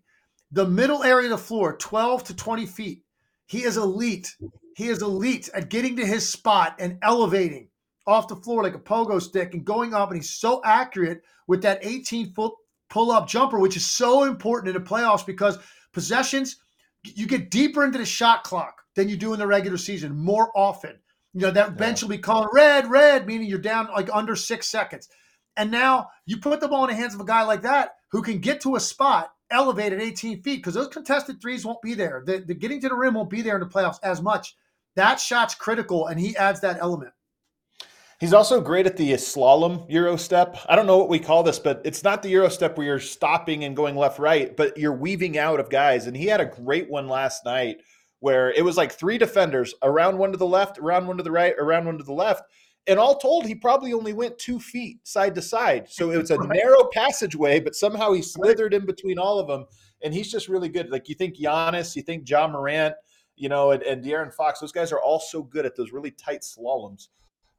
The middle area of the floor, 12 to 20 feet, he is elite he is elite at getting to his spot and elevating off the floor like a pogo stick and going up. And he's so accurate with that 18 foot pull up jumper, which is so important in the playoffs because possessions, you get deeper into the shot clock than you do in the regular season more often. You know, that bench will be calling red, red, meaning you're down like under six seconds. And now you put the ball in the hands of a guy like that who can get to a spot elevated 18 feet because those contested threes won't be there. The, the getting to the rim won't be there in the playoffs as much. That shot's critical, and he adds that element. He's also great at the slalom Euro step. I don't know what we call this, but it's not the Euro step where you're stopping and going left right, but you're weaving out of guys. And he had a great one last night where it was like three defenders around one to the left, around one to the right, around one to the left. And all told, he probably only went two feet side to side. So it was a right. narrow passageway, but somehow he slithered in between all of them. And he's just really good. Like you think Giannis, you think Ja Morant, you know, and, and De'Aaron Fox, those guys are all so good at those really tight slaloms,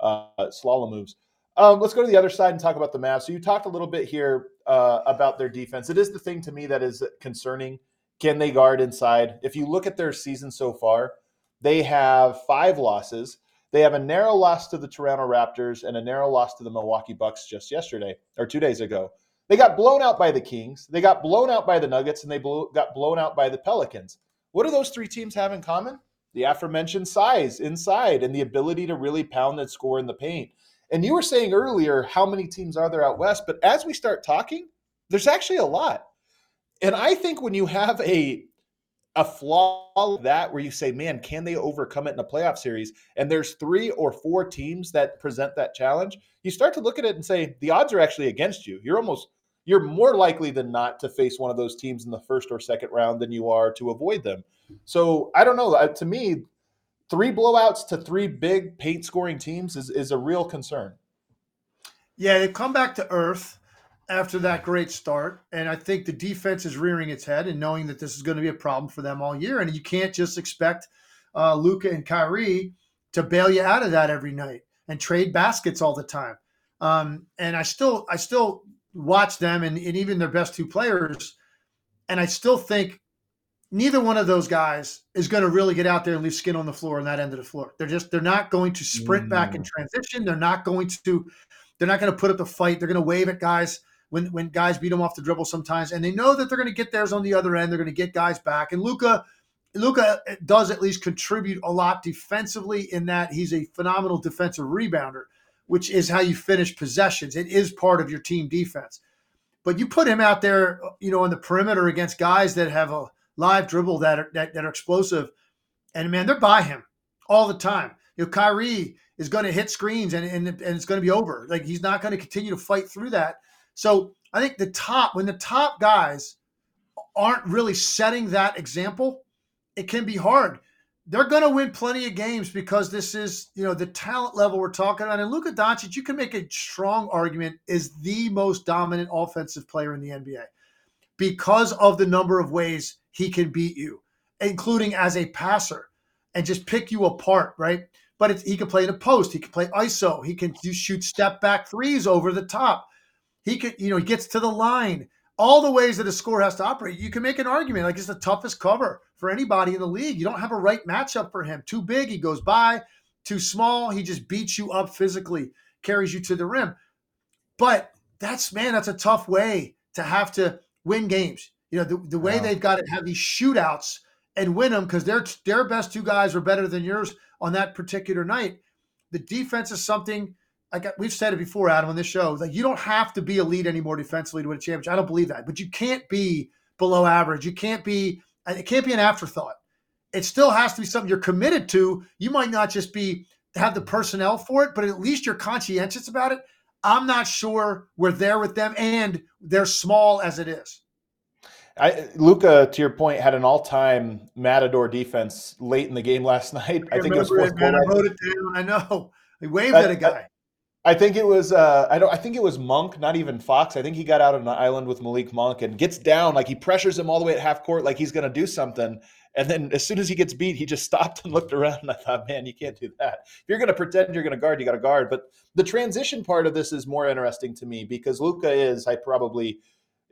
uh, slalom moves. Um, let's go to the other side and talk about the Mavs. So you talked a little bit here uh, about their defense. It is the thing to me that is concerning. Can they guard inside? If you look at their season so far, they have five losses. They have a narrow loss to the Toronto Raptors and a narrow loss to the Milwaukee Bucks just yesterday or two days ago. They got blown out by the Kings. They got blown out by the Nuggets, and they blew, got blown out by the Pelicans. What do those three teams have in common? The aforementioned size inside and the ability to really pound and score in the paint. And you were saying earlier how many teams are there out west, but as we start talking, there's actually a lot. And I think when you have a a flaw like that where you say, man, can they overcome it in a playoff series? And there's three or four teams that present that challenge. You start to look at it and say, the odds are actually against you. You're almost you're more likely than not to face one of those teams in the first or second round than you are to avoid them. So I don't know. To me, three blowouts to three big paint scoring teams is, is a real concern. Yeah, they've come back to earth after that great start. And I think the defense is rearing its head and knowing that this is going to be a problem for them all year. And you can't just expect uh, Luka and Kyrie to bail you out of that every night and trade baskets all the time. Um, and I still, I still watch them and, and even their best two players, and I still think neither one of those guys is going to really get out there and leave skin on the floor on that end of the floor. They're just they're not going to sprint mm. back in mm. transition. They're not going to they're not going to put up the fight. They're going to wave at guys when when guys beat them off the dribble sometimes, and they know that they're going to get theirs on the other end. They're going to get guys back. And Luka. Luka uh, does at least contribute a lot defensively in that he's a phenomenal defensive rebounder which is how you finish possessions. It is part of your team defense. But you put him out there, uh, you know, on the perimeter against guys that have a live dribble that are that, that are explosive, and man, they're by him all the time. You know, Kyrie is going to hit screens and, and, and it's going to be over. Like he's not going to continue to fight through that. So I think the top when the top guys aren't really setting that example, it can be hard they're going to win plenty of games because this is, you know, the talent level we're talking about. And Luka Doncic, you can make a strong argument, is the most dominant offensive player in the NBA because of the number of ways he can beat you, including as a passer and just pick you apart, right? But he can play in a post, he can play ISO, he can shoot step back threes over the top. He can, you know, he gets to the line all the ways that a score has to operate. You can make an argument like it's the toughest cover for anybody in the league. You don't have a right matchup for him. Too big, he goes by. Too small, he just beats you up physically, carries you to the rim. But that's man, that's a tough way to have to win games. You know, the, the way they've got to have these shootouts and win them because their their best two guys were better than yours on that particular night. The defense is something like we've said it before, Adam, on this show. Like you don't have to be elite anymore defensively to win a championship. I don't believe that, but you can't be below average. You can't be. It can't be an afterthought. It still has to be something you're committed to. You might not just be have the personnel for it, but at least you're conscientious about it. I'm not sure we're there with them, and they're small as it is. I, Luka, to your point, had an all-time Matador defense late in the game last night. I, I think it was fourth quarter. I wrote it down. I know. He waved at a guy. I think it was uh, I don't I think it was Monk, not even Fox. I think he got out on the island with Malik Monk and gets down like he pressures him all the way at half court like he's going to do something. And then as soon as he gets beat, he just stopped and looked around. And I thought, man, you can't do that. If you're going to pretend you're going to guard, you got to guard. But the transition part of this is more interesting to me because Luka is I probably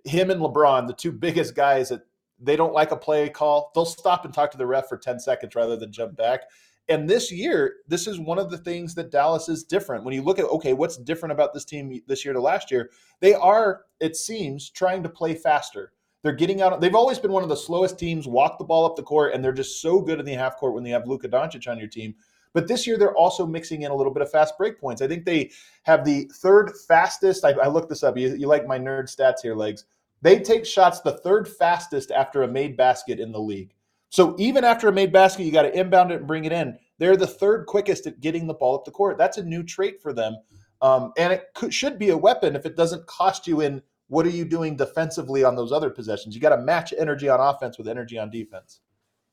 him and LeBron, the two biggest guys that they don't like a play call. They'll stop and talk to the ref for 10 seconds rather than jump back. And this year, this is one of the things that Dallas is different. When you look at, okay, what's different about this team this year to last year? They are, it seems, trying to play faster. They're getting out. They've always been one of the slowest teams, walk the ball up the court, and they're just so good in the half court when they have Luka Doncic on your team. But this year, they're also mixing in a little bit of fast break points. I think they have the third fastest. I, I looked this up. You, you like my nerd stats here, legs. They take shots the third fastest after a made basket in the league. So even after a made basket, you got to inbound it and bring it in. They're the third quickest at getting the ball up the court. That's a new trait for them. Um, and it could, should be a weapon if it doesn't cost you in what are you doing defensively on those other possessions. You got to match energy on offense with energy on defense.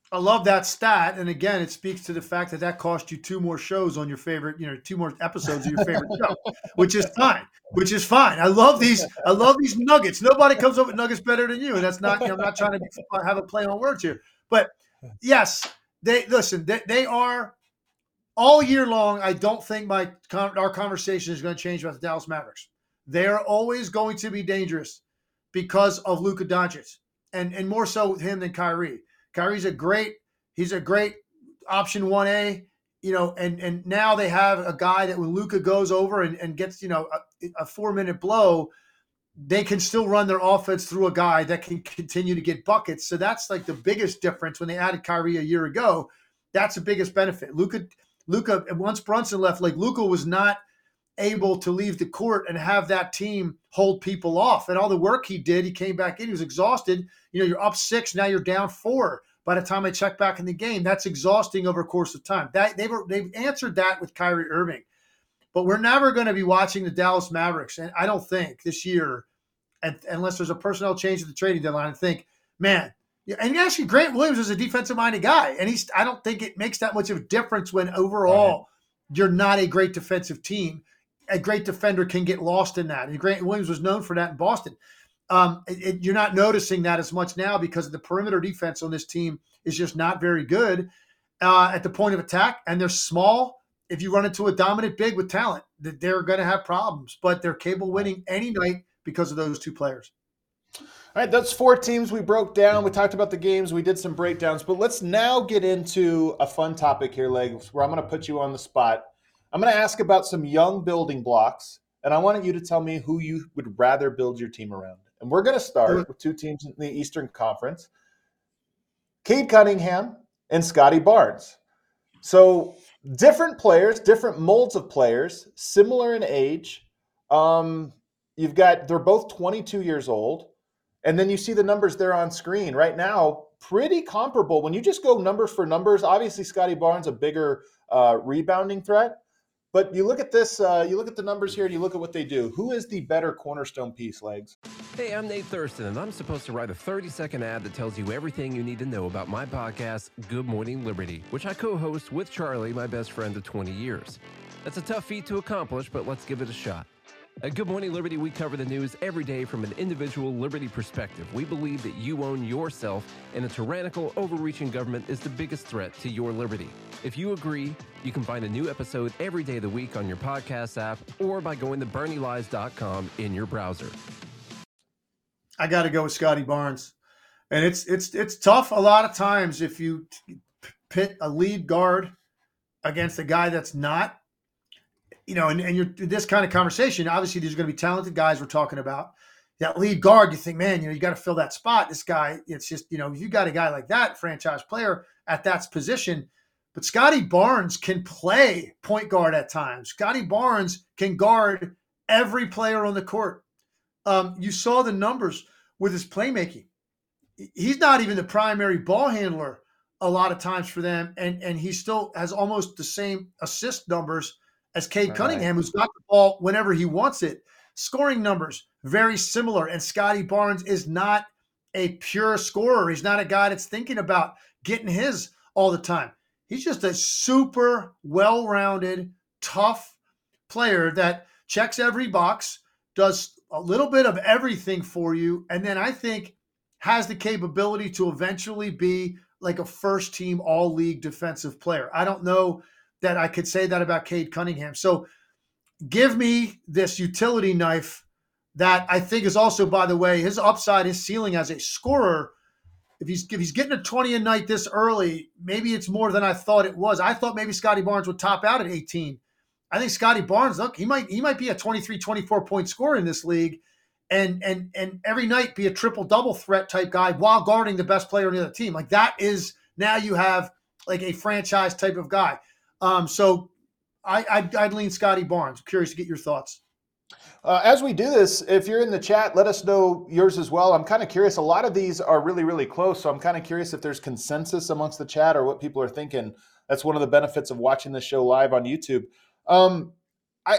I love that stat, and again, it speaks to the fact that that cost you two more shows on your favorite, you know, two more episodes of your favorite show, which is fine. Which is fine. I love these. I love these nuggets. Nobody comes up with nuggets better than you, and that's not. You know, I'm not trying to have a play on words here, but yes, they listen. They, they are all year long. I don't think my our conversation is going to change about the Dallas Mavericks. They are always going to be dangerous because of Luka Doncic. and and more so with him than Kyrie. Kyrie's a great, he's a great option one A, you know, and and now they have a guy that when Luka goes over and, and gets you know a, a four minute blow, they can still run their offense through a guy that can continue to get buckets. So that's like the biggest difference when they added Kyrie a year ago. That's the biggest benefit. Luka, Luka. once Brunson left, like Luka was not able to leave the court and have that team hold people off. And all the work he did, he came back in, he was exhausted. You know, you're up six, now you're down four. By the time I check back in the game, that's exhausting over a course of time. That they were they've answered that with Kyrie Irving. But we're never going to be watching the Dallas Mavericks, and I don't think this year, and, unless there's a personnel change at the trading deadline, and think, man, and actually Grant Williams is a defensive minded guy, and he's I don't think it makes that much of a difference when overall right. you're not a great defensive team a great defender can get lost in that. And Grant Williams was known for that in Boston. Um, it, it, you're not noticing that as much now because the perimeter defense on this team is just not very good uh, at the point of attack, and they're small. If you run into a dominant big with talent, they're going to have problems, but they're capable winning any night because of those two players. All right, that's four teams we broke down. We talked about the games, we did some breakdowns, but let's now get into a fun topic here, Legs, where I'm going to put you on the spot. I'm going to ask about some young building blocks, and I want you to tell me who you would rather build your team around. And we're going to start with two teams in the Eastern Conference Cade Cunningham and Scottie Barnes. So, different players, different molds of players, similar in age. Um, you've got, they're both 22 years old. And then you see the numbers there on screen right now, pretty comparable. When you just go numbers for numbers, obviously Scottie Barnes a bigger uh, rebounding threat, but you look at this, uh, you look at the numbers here, and you look at what they do. Who is the better cornerstone piece, Legs? Hey, I'm Nate Thurston, and I'm supposed to write a 30 second ad that tells you everything you need to know about my podcast, Good Morning Liberty, which I co host with Charlie, my best friend of 20 years. That's a tough feat to accomplish, but let's give it a shot. At Good Morning Liberty, we cover the news every day from an individual liberty perspective. We believe that you own yourself, and a tyrannical, overreaching government is the biggest threat to your liberty. If you agree, you can find a new episode every day of the week on your podcast app or by going to BernieLies.com in your browser. I got to go with Scottie Barnes, and it's it's it's tough a lot of times if you pit a lead guard against a guy that's not you know, and, and you're this kind of conversation, obviously there's going to be talented guys we're talking about. That lead guard, you think, man, you know, you got to fill that spot. This guy, it's just, you know, you got a guy like that, franchise player at that position. But Scottie Barnes can play point guard at times. Scottie Barnes can guard every player on the court. Um, you saw the numbers with his playmaking. He's not even the primary ball handler a lot of times for them, and and he still has almost the same assist numbers as Cade right. Cunningham, who's got the ball whenever he wants it. Scoring numbers very similar, and Scottie Barnes is not a pure scorer. He's not a guy that's thinking about getting his all the time. He's just a super well-rounded, tough player that checks every box, does a little bit of everything for you, and then I think has the capability to eventually be like a first team all league defensive player. I don't know that I could say that about Cade Cunningham. So give me this utility knife that I think is also, by the way, his upside, his ceiling as a scorer. If he's if he's getting a 20 a night this early, maybe it's more than I thought it was. I thought maybe Scottie Barnes would top out at 18. I think Scottie Barnes, look, he might he might be a 23, 24 point scorer in this league and and and every night be a triple double threat type guy while guarding the best player on the other team. Like that is now you have like a franchise type of guy. Um, so I, I'd, I'd lean Scottie Barnes. curious to get your thoughts. Uh, as we do this, if you're in the chat, let us know yours as well. I'm kind of curious. A lot of these are really, really close. So I'm kind of curious if there's consensus amongst the chat or what people are thinking. That's one of the benefits of watching this show live on YouTube. Um, I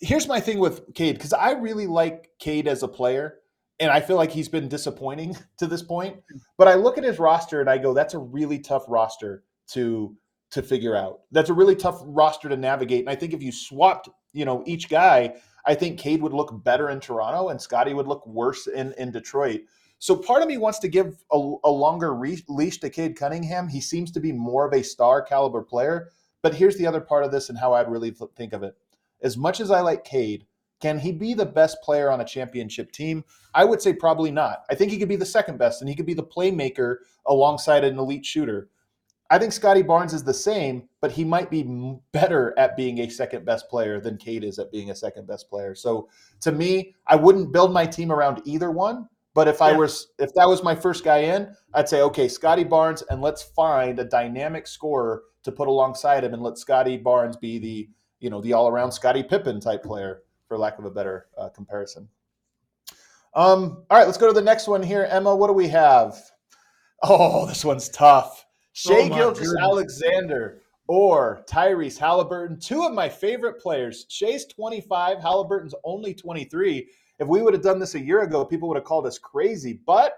here's my thing with Cade because I really like Cade as a player, and I feel like he's been disappointing to this point. But I look at his roster and I go, that's a really tough roster to to figure out. That's a really tough roster to navigate. And I think if you swapped, you know, each guy, I think Cade would look better in Toronto and Scottie would look worse in in Detroit. So part of me wants to give a, a longer re- leash to Cade Cunningham. He seems to be more of a star caliber player. But here's the other part of this and how I'd really think of it. As much as I like Cade, Can he be the best player on a championship team? I would say probably not. I think he could be the second best, and he could be the playmaker alongside an elite shooter. I think Scottie Barnes is the same, but he might be better at being a second best player than Cade is at being a second best player. So to me, I wouldn't build my team around either one. But if I was if that was my first guy in, I'd say, okay, Scottie Barnes, and let's find a dynamic scorer to put alongside him and let Scotty Barnes be the, you know, the all-around Scottie Pippen type player, for lack of a better uh, comparison. Um, all right, let's go to the next one here. Emma, what do we have? Oh, this one's tough. Oh Gilgeous Alexander or Tyrese Haliburton, two of my favorite players. Shai's 25, Haliburton's only 23. If we would have done this a year ago, people would have called us crazy. But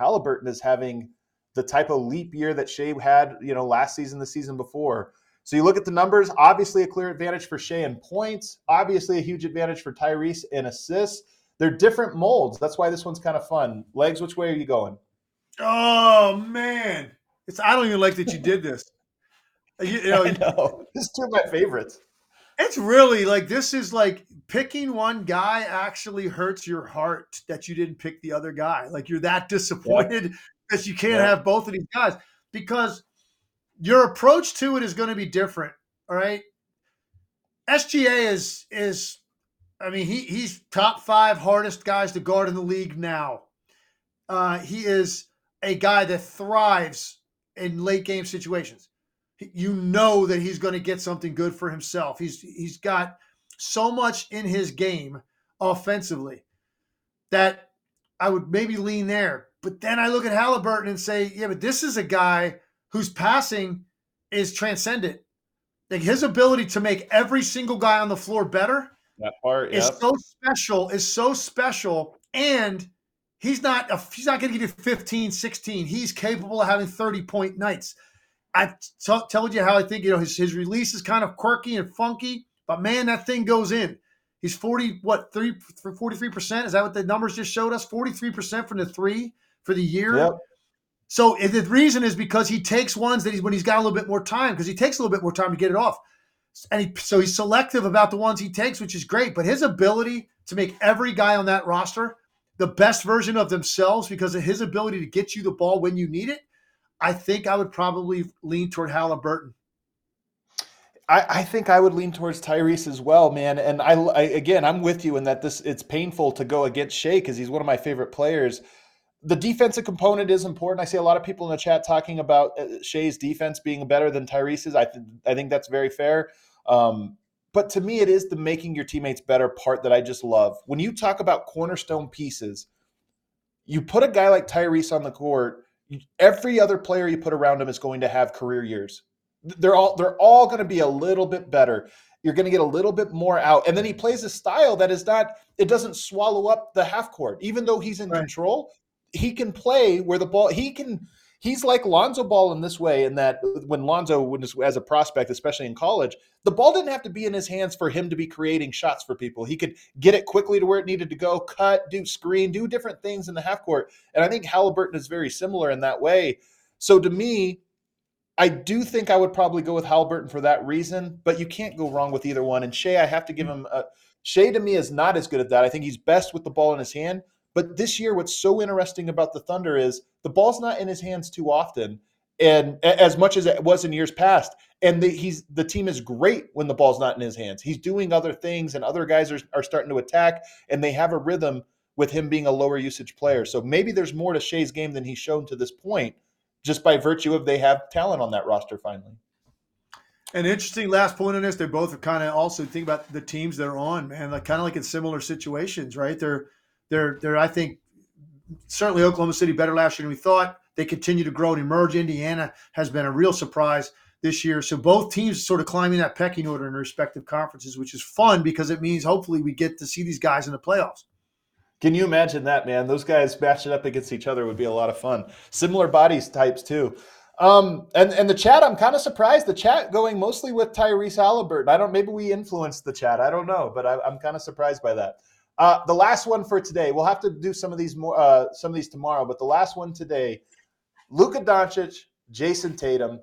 Haliburton is having the type of leap year that Shai had, you know, last season, the season before. So you look at the numbers, obviously a clear advantage for Shai in points, obviously a huge advantage for Tyrese in assists. They're different molds. That's why this one's kind of fun. Legs, which way are you going? Oh man. It's I don't even like that you did this. You, you know, I know. This two of my favorites. It's really like this is like picking one guy actually hurts your heart that you didn't pick the other guy. Like you're that disappointed that you can't have both of these guys because your approach to it is going to be different. All right. SGA is is I mean he he's top five hardest guys to guard in the league now. Uh, he is a guy that thrives in late game situations. You know that he's going to get something good for himself. He's he's got so much in his game offensively that I would maybe lean there. But then I look at Haliburton and say, yeah, but this is a guy whose passing is transcendent. Like his ability to make every single guy on the floor better that part yep. is so special, is so special. And He's not a, he's not going to give you 15, 16. He's capable of having 30 point nights. I've told you how I think, you know, his, his release is kind of quirky and funky, but man, that thing goes in. He's 40, what, 3, 43%? Is that what the numbers just showed us? 43% from the three for the year. Yep. So the reason is because he takes ones that he's when he's got a little bit more time, because he takes a little bit more time to get it off. And he, so he's selective about the ones he takes, which is great. But his ability to make every guy on that roster the best version of themselves because of his ability to get you the ball when you need it, I think I would probably lean toward Haliburton. I, I think I would lean towards Tyrese as well, man. And I, I again, I'm with you in that this it's painful to go against Shai because he's one of my favorite players. The defensive component is important. I see a lot of people in the chat talking about uh, Shai's defense being better than Tyrese's. I th- I think that's very fair. Um, but to me, it is the making your teammates better part that I just love. When you talk about cornerstone pieces, you put a guy like Tyrese on the court, every other player you put around him is going to have career years. They're all they're all going to be a little bit better. You're going to get a little bit more out. And then he plays a style that is not it doesn't swallow up the half court. Even though he's in right. control, he can play where the ball he can he's like Lonzo Ball in this way, in that when Lonzo was as a prospect, especially in college, the ball didn't have to be in his hands for him to be creating shots for people. He could get it quickly to where it needed to go, cut, do screen, do different things in the half court. And I think Haliburton is very similar in that way. So to me, I do think I would probably go with Haliburton for that reason, but you can't go wrong with either one. And Shai, I have to give him a Shai to me is not as good at that. I think he's best with the ball in his hand, but this year, what's so interesting about the Thunder is the ball's not in his hands too often, and as much as it was in years past. And the, he's the team is great when the ball's not in his hands. He's doing other things, and other guys are, are starting to attack, and they have a rhythm with him being a lower usage player. So maybe there's more to Shai's game than he's shown to this point, just by virtue of they have talent on that roster finally. An interesting last point on this. They both kind of also think about the teams they're on, man. Like kind of like in similar situations, right? They're they're they're I think certainly Oklahoma City better last year than we thought. They continue to grow and emerge. Indiana has been a real surprise this year. So both teams sort of climbing that pecking order in their respective conferences, which is fun because it means hopefully we get to see these guys in the playoffs. Can you imagine that, man? Those guys matching up against each other would be a lot of fun. Similar bodies types too. Um, and and the chat, I'm kind of surprised. The chat going mostly with Tyrese Haliburton. I don't. Maybe we influenced the chat. I don't know, but I, I'm kind of surprised by that. Uh, the last one for today, we'll have to do some of these more, uh, some of these tomorrow, but the last one today, Luka Doncic, Jayson Tatum,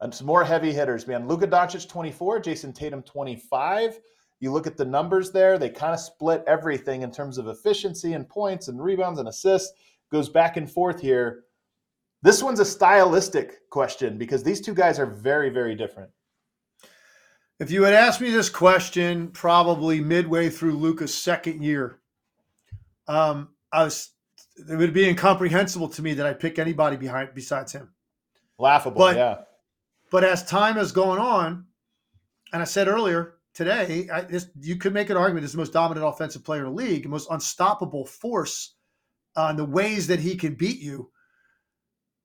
and some more heavy hitters, man. Luka Doncic 24, Jayson Tatum 25. You look at the numbers there, they kind of split everything in terms of efficiency and points and rebounds and assists. Goes back and forth here. This one's a stylistic question because these two guys are very, very different. If you had asked me this question probably midway through Luka's second year, um, I was it would be incomprehensible to me that I pick anybody behind besides him. Laughable, but, yeah. But as time has gone on, and I said earlier today, I, this, you could make an argument as the most dominant offensive player in the league, the most unstoppable force on uh, the ways that he can beat you.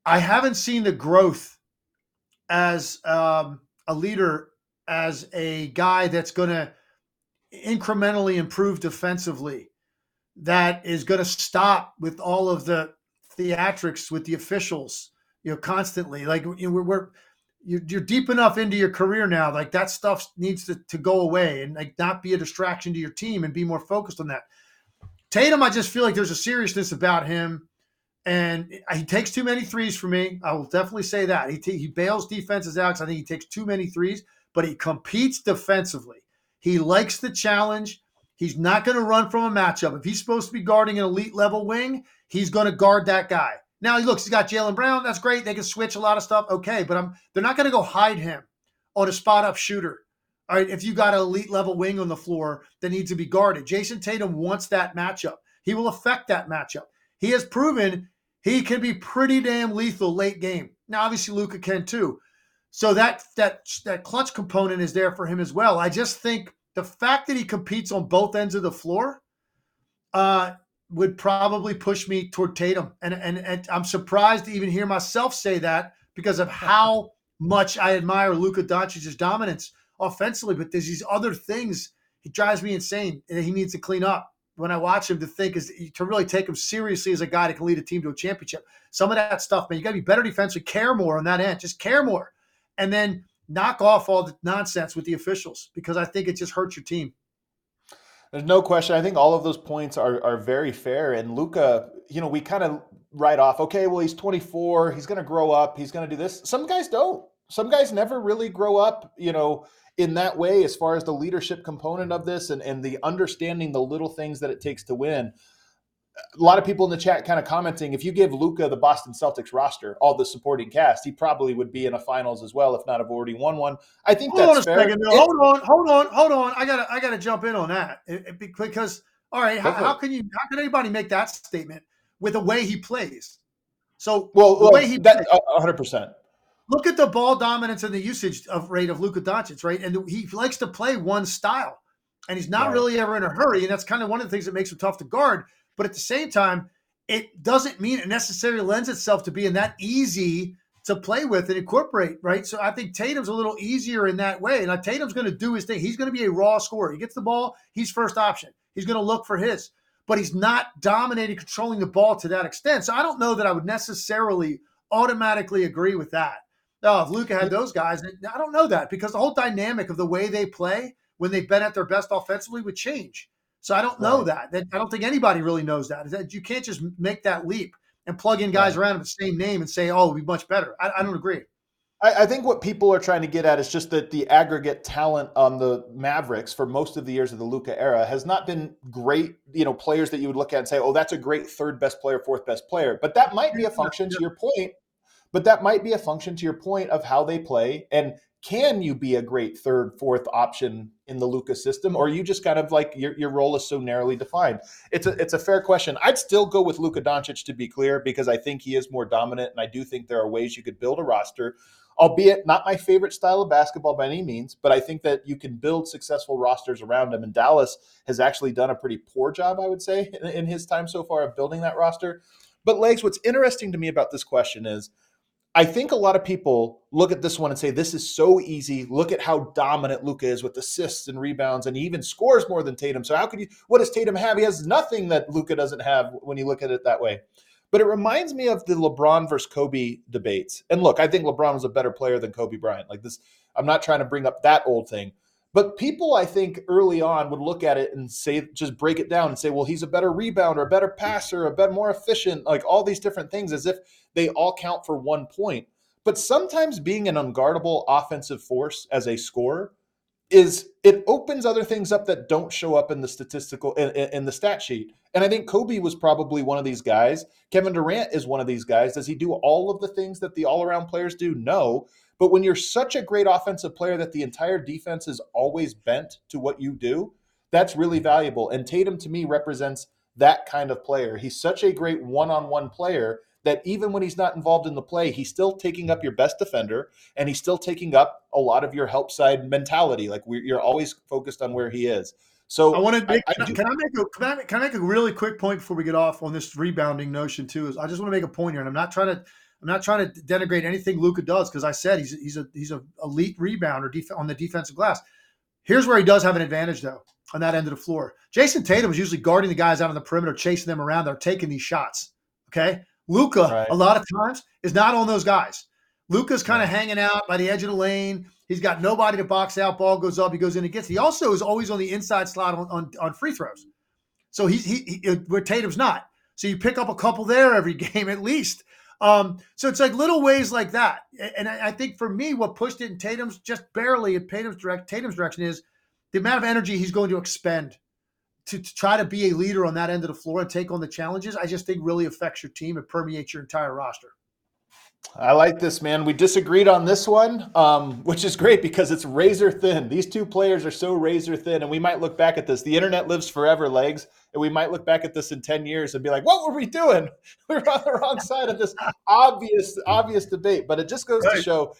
I haven't seen the growth as um, a leader, as a guy that's going to incrementally improve defensively that is going to stop with all of the theatrics with the officials, you know, constantly. Like you know, we're, we're you're, deep enough into your career now. Like that stuff needs to, to go away and like not be a distraction to your team and be more focused on that. Tatum, I just feel like there's a seriousness about him, and he takes too many threes for me. I will definitely say that he t- he bails defenses out. I think he takes too many threes, but he competes defensively. He likes the challenge. He's not going to run from a matchup. If he's supposed to be guarding an elite level wing, he's going to guard that guy. Now he looks, he's got Jaylen Brown. That's great. They can switch a lot of stuff. Okay, but I'm they're not going to go hide him on a spot up shooter. All right, if you got an elite level wing on the floor that needs to be guarded, Jayson Tatum wants that matchup. He will affect that matchup. He has proven he can be pretty damn lethal late game. Now, obviously, Luka can too. So that that that clutch component is there for him as well. I just think the fact that he competes on both ends of the floor uh, would probably push me toward Tatum. And, and, and I'm surprised to even hear myself say that because of how much I admire Luka Doncic's dominance offensively. But there's these other things he drives me insane and he needs to clean up. When I watch him, to think is to really take him seriously as a guy that can lead a team to a championship. Some of that stuff, man, you got to be better defensively, care more on that end, just care more. And then knock off all the nonsense with the officials because I think it just hurts your team. There's no question. I think all of those points are are very fair. And Luka, you know, we kind of write off, okay, well, he's 24, he's going to grow up, he's going to do this. Some guys don't. Some guys never really grow up, you know, in that way as far as the leadership component of this and, and the understanding the little things that it takes to win a lot of people in the chat kind of commenting if you give Luka the Boston Celtics roster, all the supporting cast, he probably would be in a finals as well, if not have already won one. I think hold that's on fair. Second, hold on, hold on, hold on. I gotta I gotta jump in on that eh, eh, it, it, because all right, how, how, can you how can anybody make that statement with the way he plays? So well, the well, way he that uh, hundred percent. Look at the ball dominance and the usage of rate of Luka Doncic, right? And he likes to play one style, and he's not right. really ever in a hurry, and that's kind of one of the things that makes him tough to guard but at the same time, it doesn't mean it necessarily lends itself to being that easy to play with and incorporate, right? So I think Tatum's a little easier in that way. And Tatum's going to do his thing. He's going to be a raw scorer. He gets the ball, he's first option. He's going to look for his, but he's not dominating, controlling the ball to that extent. So I don't know that I would necessarily automatically agree with that. Oh, if Luka had those guys, I don't know that because the whole dynamic of the way they play when they've been at their best offensively would change. So I don't know right. that. I don't think anybody really knows that. That you can't just make that leap and plug in guys right. around with the same name and say, "Oh, it'll be much better." I, I don't agree. I, I, think what people are trying to get at is just that the aggregate talent on the Mavericks for most of the years of the Luka era has not been great. You know, players that you would look at and say, "Oh, that's a great third best player, fourth best player." But that might be a function to your point. But that might be a function to your point of how they play and can you be a great third, fourth option in the Luka's system, or you just kind of like your, your role is so narrowly defined? It's a it's a fair question. I'd still go with Luka Doncic to be clear because I think he is more dominant, and I do think there are ways you could build a roster, albeit not my favorite style of basketball by any means. But I think that you can build successful rosters around him, and Dallas has actually done a pretty poor job, I would say, in, in his time so far of building that roster. But legs, what's interesting to me about this question is I think a lot of people look at this one and say, This is so easy. Look at how dominant Luka is with assists and rebounds, and he even scores more than Tatum. So, how could you, what does Tatum have? He has nothing that Luka doesn't have when you look at it that way. But it reminds me of the LeBron versus Kobe debates. And look, I think LeBron was a better player than Kobe Bryant. Like this, I'm not trying to bring up that old thing. But people, I think, early on would look at it and say, just break it down and say, well, he's a better rebounder, a better passer, a better, more efficient, like all these different things, as if they all count for one point. But sometimes being an unguardable offensive force as a scorer is it opens other things up that don't show up in the statistical in, in, the stat sheet. And I think Kobe was probably one of these guys. Kevin Durant is one of these guys. Does he do all of the things that the all-around players do? No. But when you're such a great offensive player that the entire defense is always bent to what you do, that's really mm-hmm. valuable. And Tatum to me represents that kind of player. He's such a great one-on-one player that even when he's not involved in the play, he's still taking up your best defender and he's still taking up a lot of your help side mentality. Like you're always focused on where he is. So I want to make, I, I can, I make a, can I, can I make a really quick point before we get off on this rebounding notion too? Is I just want to make a point here, and I'm not trying to I'm not trying to denigrate anything Luka does because I said he's he's a he's a elite rebounder def- on the defensive glass. Here's where he does have an advantage though on that end of the floor. Jayson Tatum is usually guarding the guys out on the perimeter, chasing them around. They're taking these shots. Okay, Luka right. a lot of times, is not on those guys. Luka's kind of hanging out by the edge of the lane. He's got nobody to box out. Ball goes up. He goes in and gets. He also is always on the inside slot on, on, on free throws. So he's he, he uh, where Tatum's not. So you pick up a couple there every game at least. Um, so it's like little ways like that. And I, I, think for me, what pushed it in Tatum's just barely in Tatum's direct Tatum's direction is the amount of energy he's going to expend to, to, try to be a leader on that end of the floor and take on the challenges, I just think really affects your team and permeates your entire roster. I like this, man. We disagreed on this one, um, which is great because it's razor thin. These two players are so razor thin, and we might look back at this. The internet lives forever, legs, and we might look back at this in 10 years and be like, what were we doing? We were on the wrong side of this obvious, obvious debate. But it just goes right. to show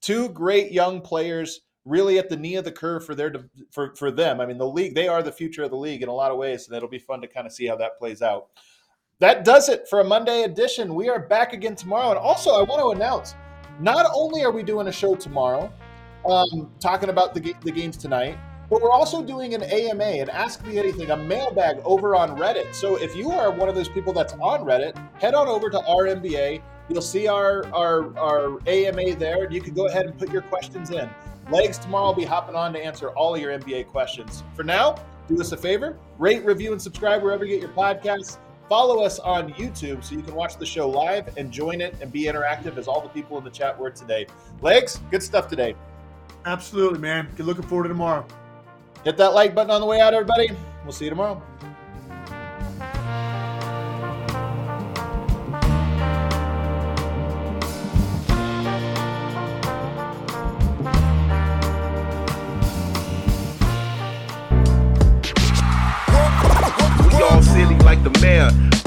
two great young players really at the knee of the curve for their for for them. I mean, the league they are the future of the league in a lot of ways, and it'll be fun to kind of see how that plays out. That does it for a Monday edition. We are back again tomorrow, and also I want to announce, not only are we doing a show tomorrow, um, talking about the the games tonight. But we're also doing an AMA, an Ask Me Anything, a mailbag over on Reddit. So if you are one of those people that's on Reddit, head on over to our NBA. You'll see our, our, our AMA there, and you can go ahead and put your questions in. Legs tomorrow will be hopping on to answer all your NBA questions. For now, do us a favor rate, review, and subscribe wherever you get your podcasts. Follow us on YouTube so you can watch the show live and join it and be interactive as all the people in the chat were today. Legs, good stuff today. Absolutely, man. Good looking forward to tomorrow. Hit that like button on the way out, everybody. We'll see you tomorrow. like the mayor.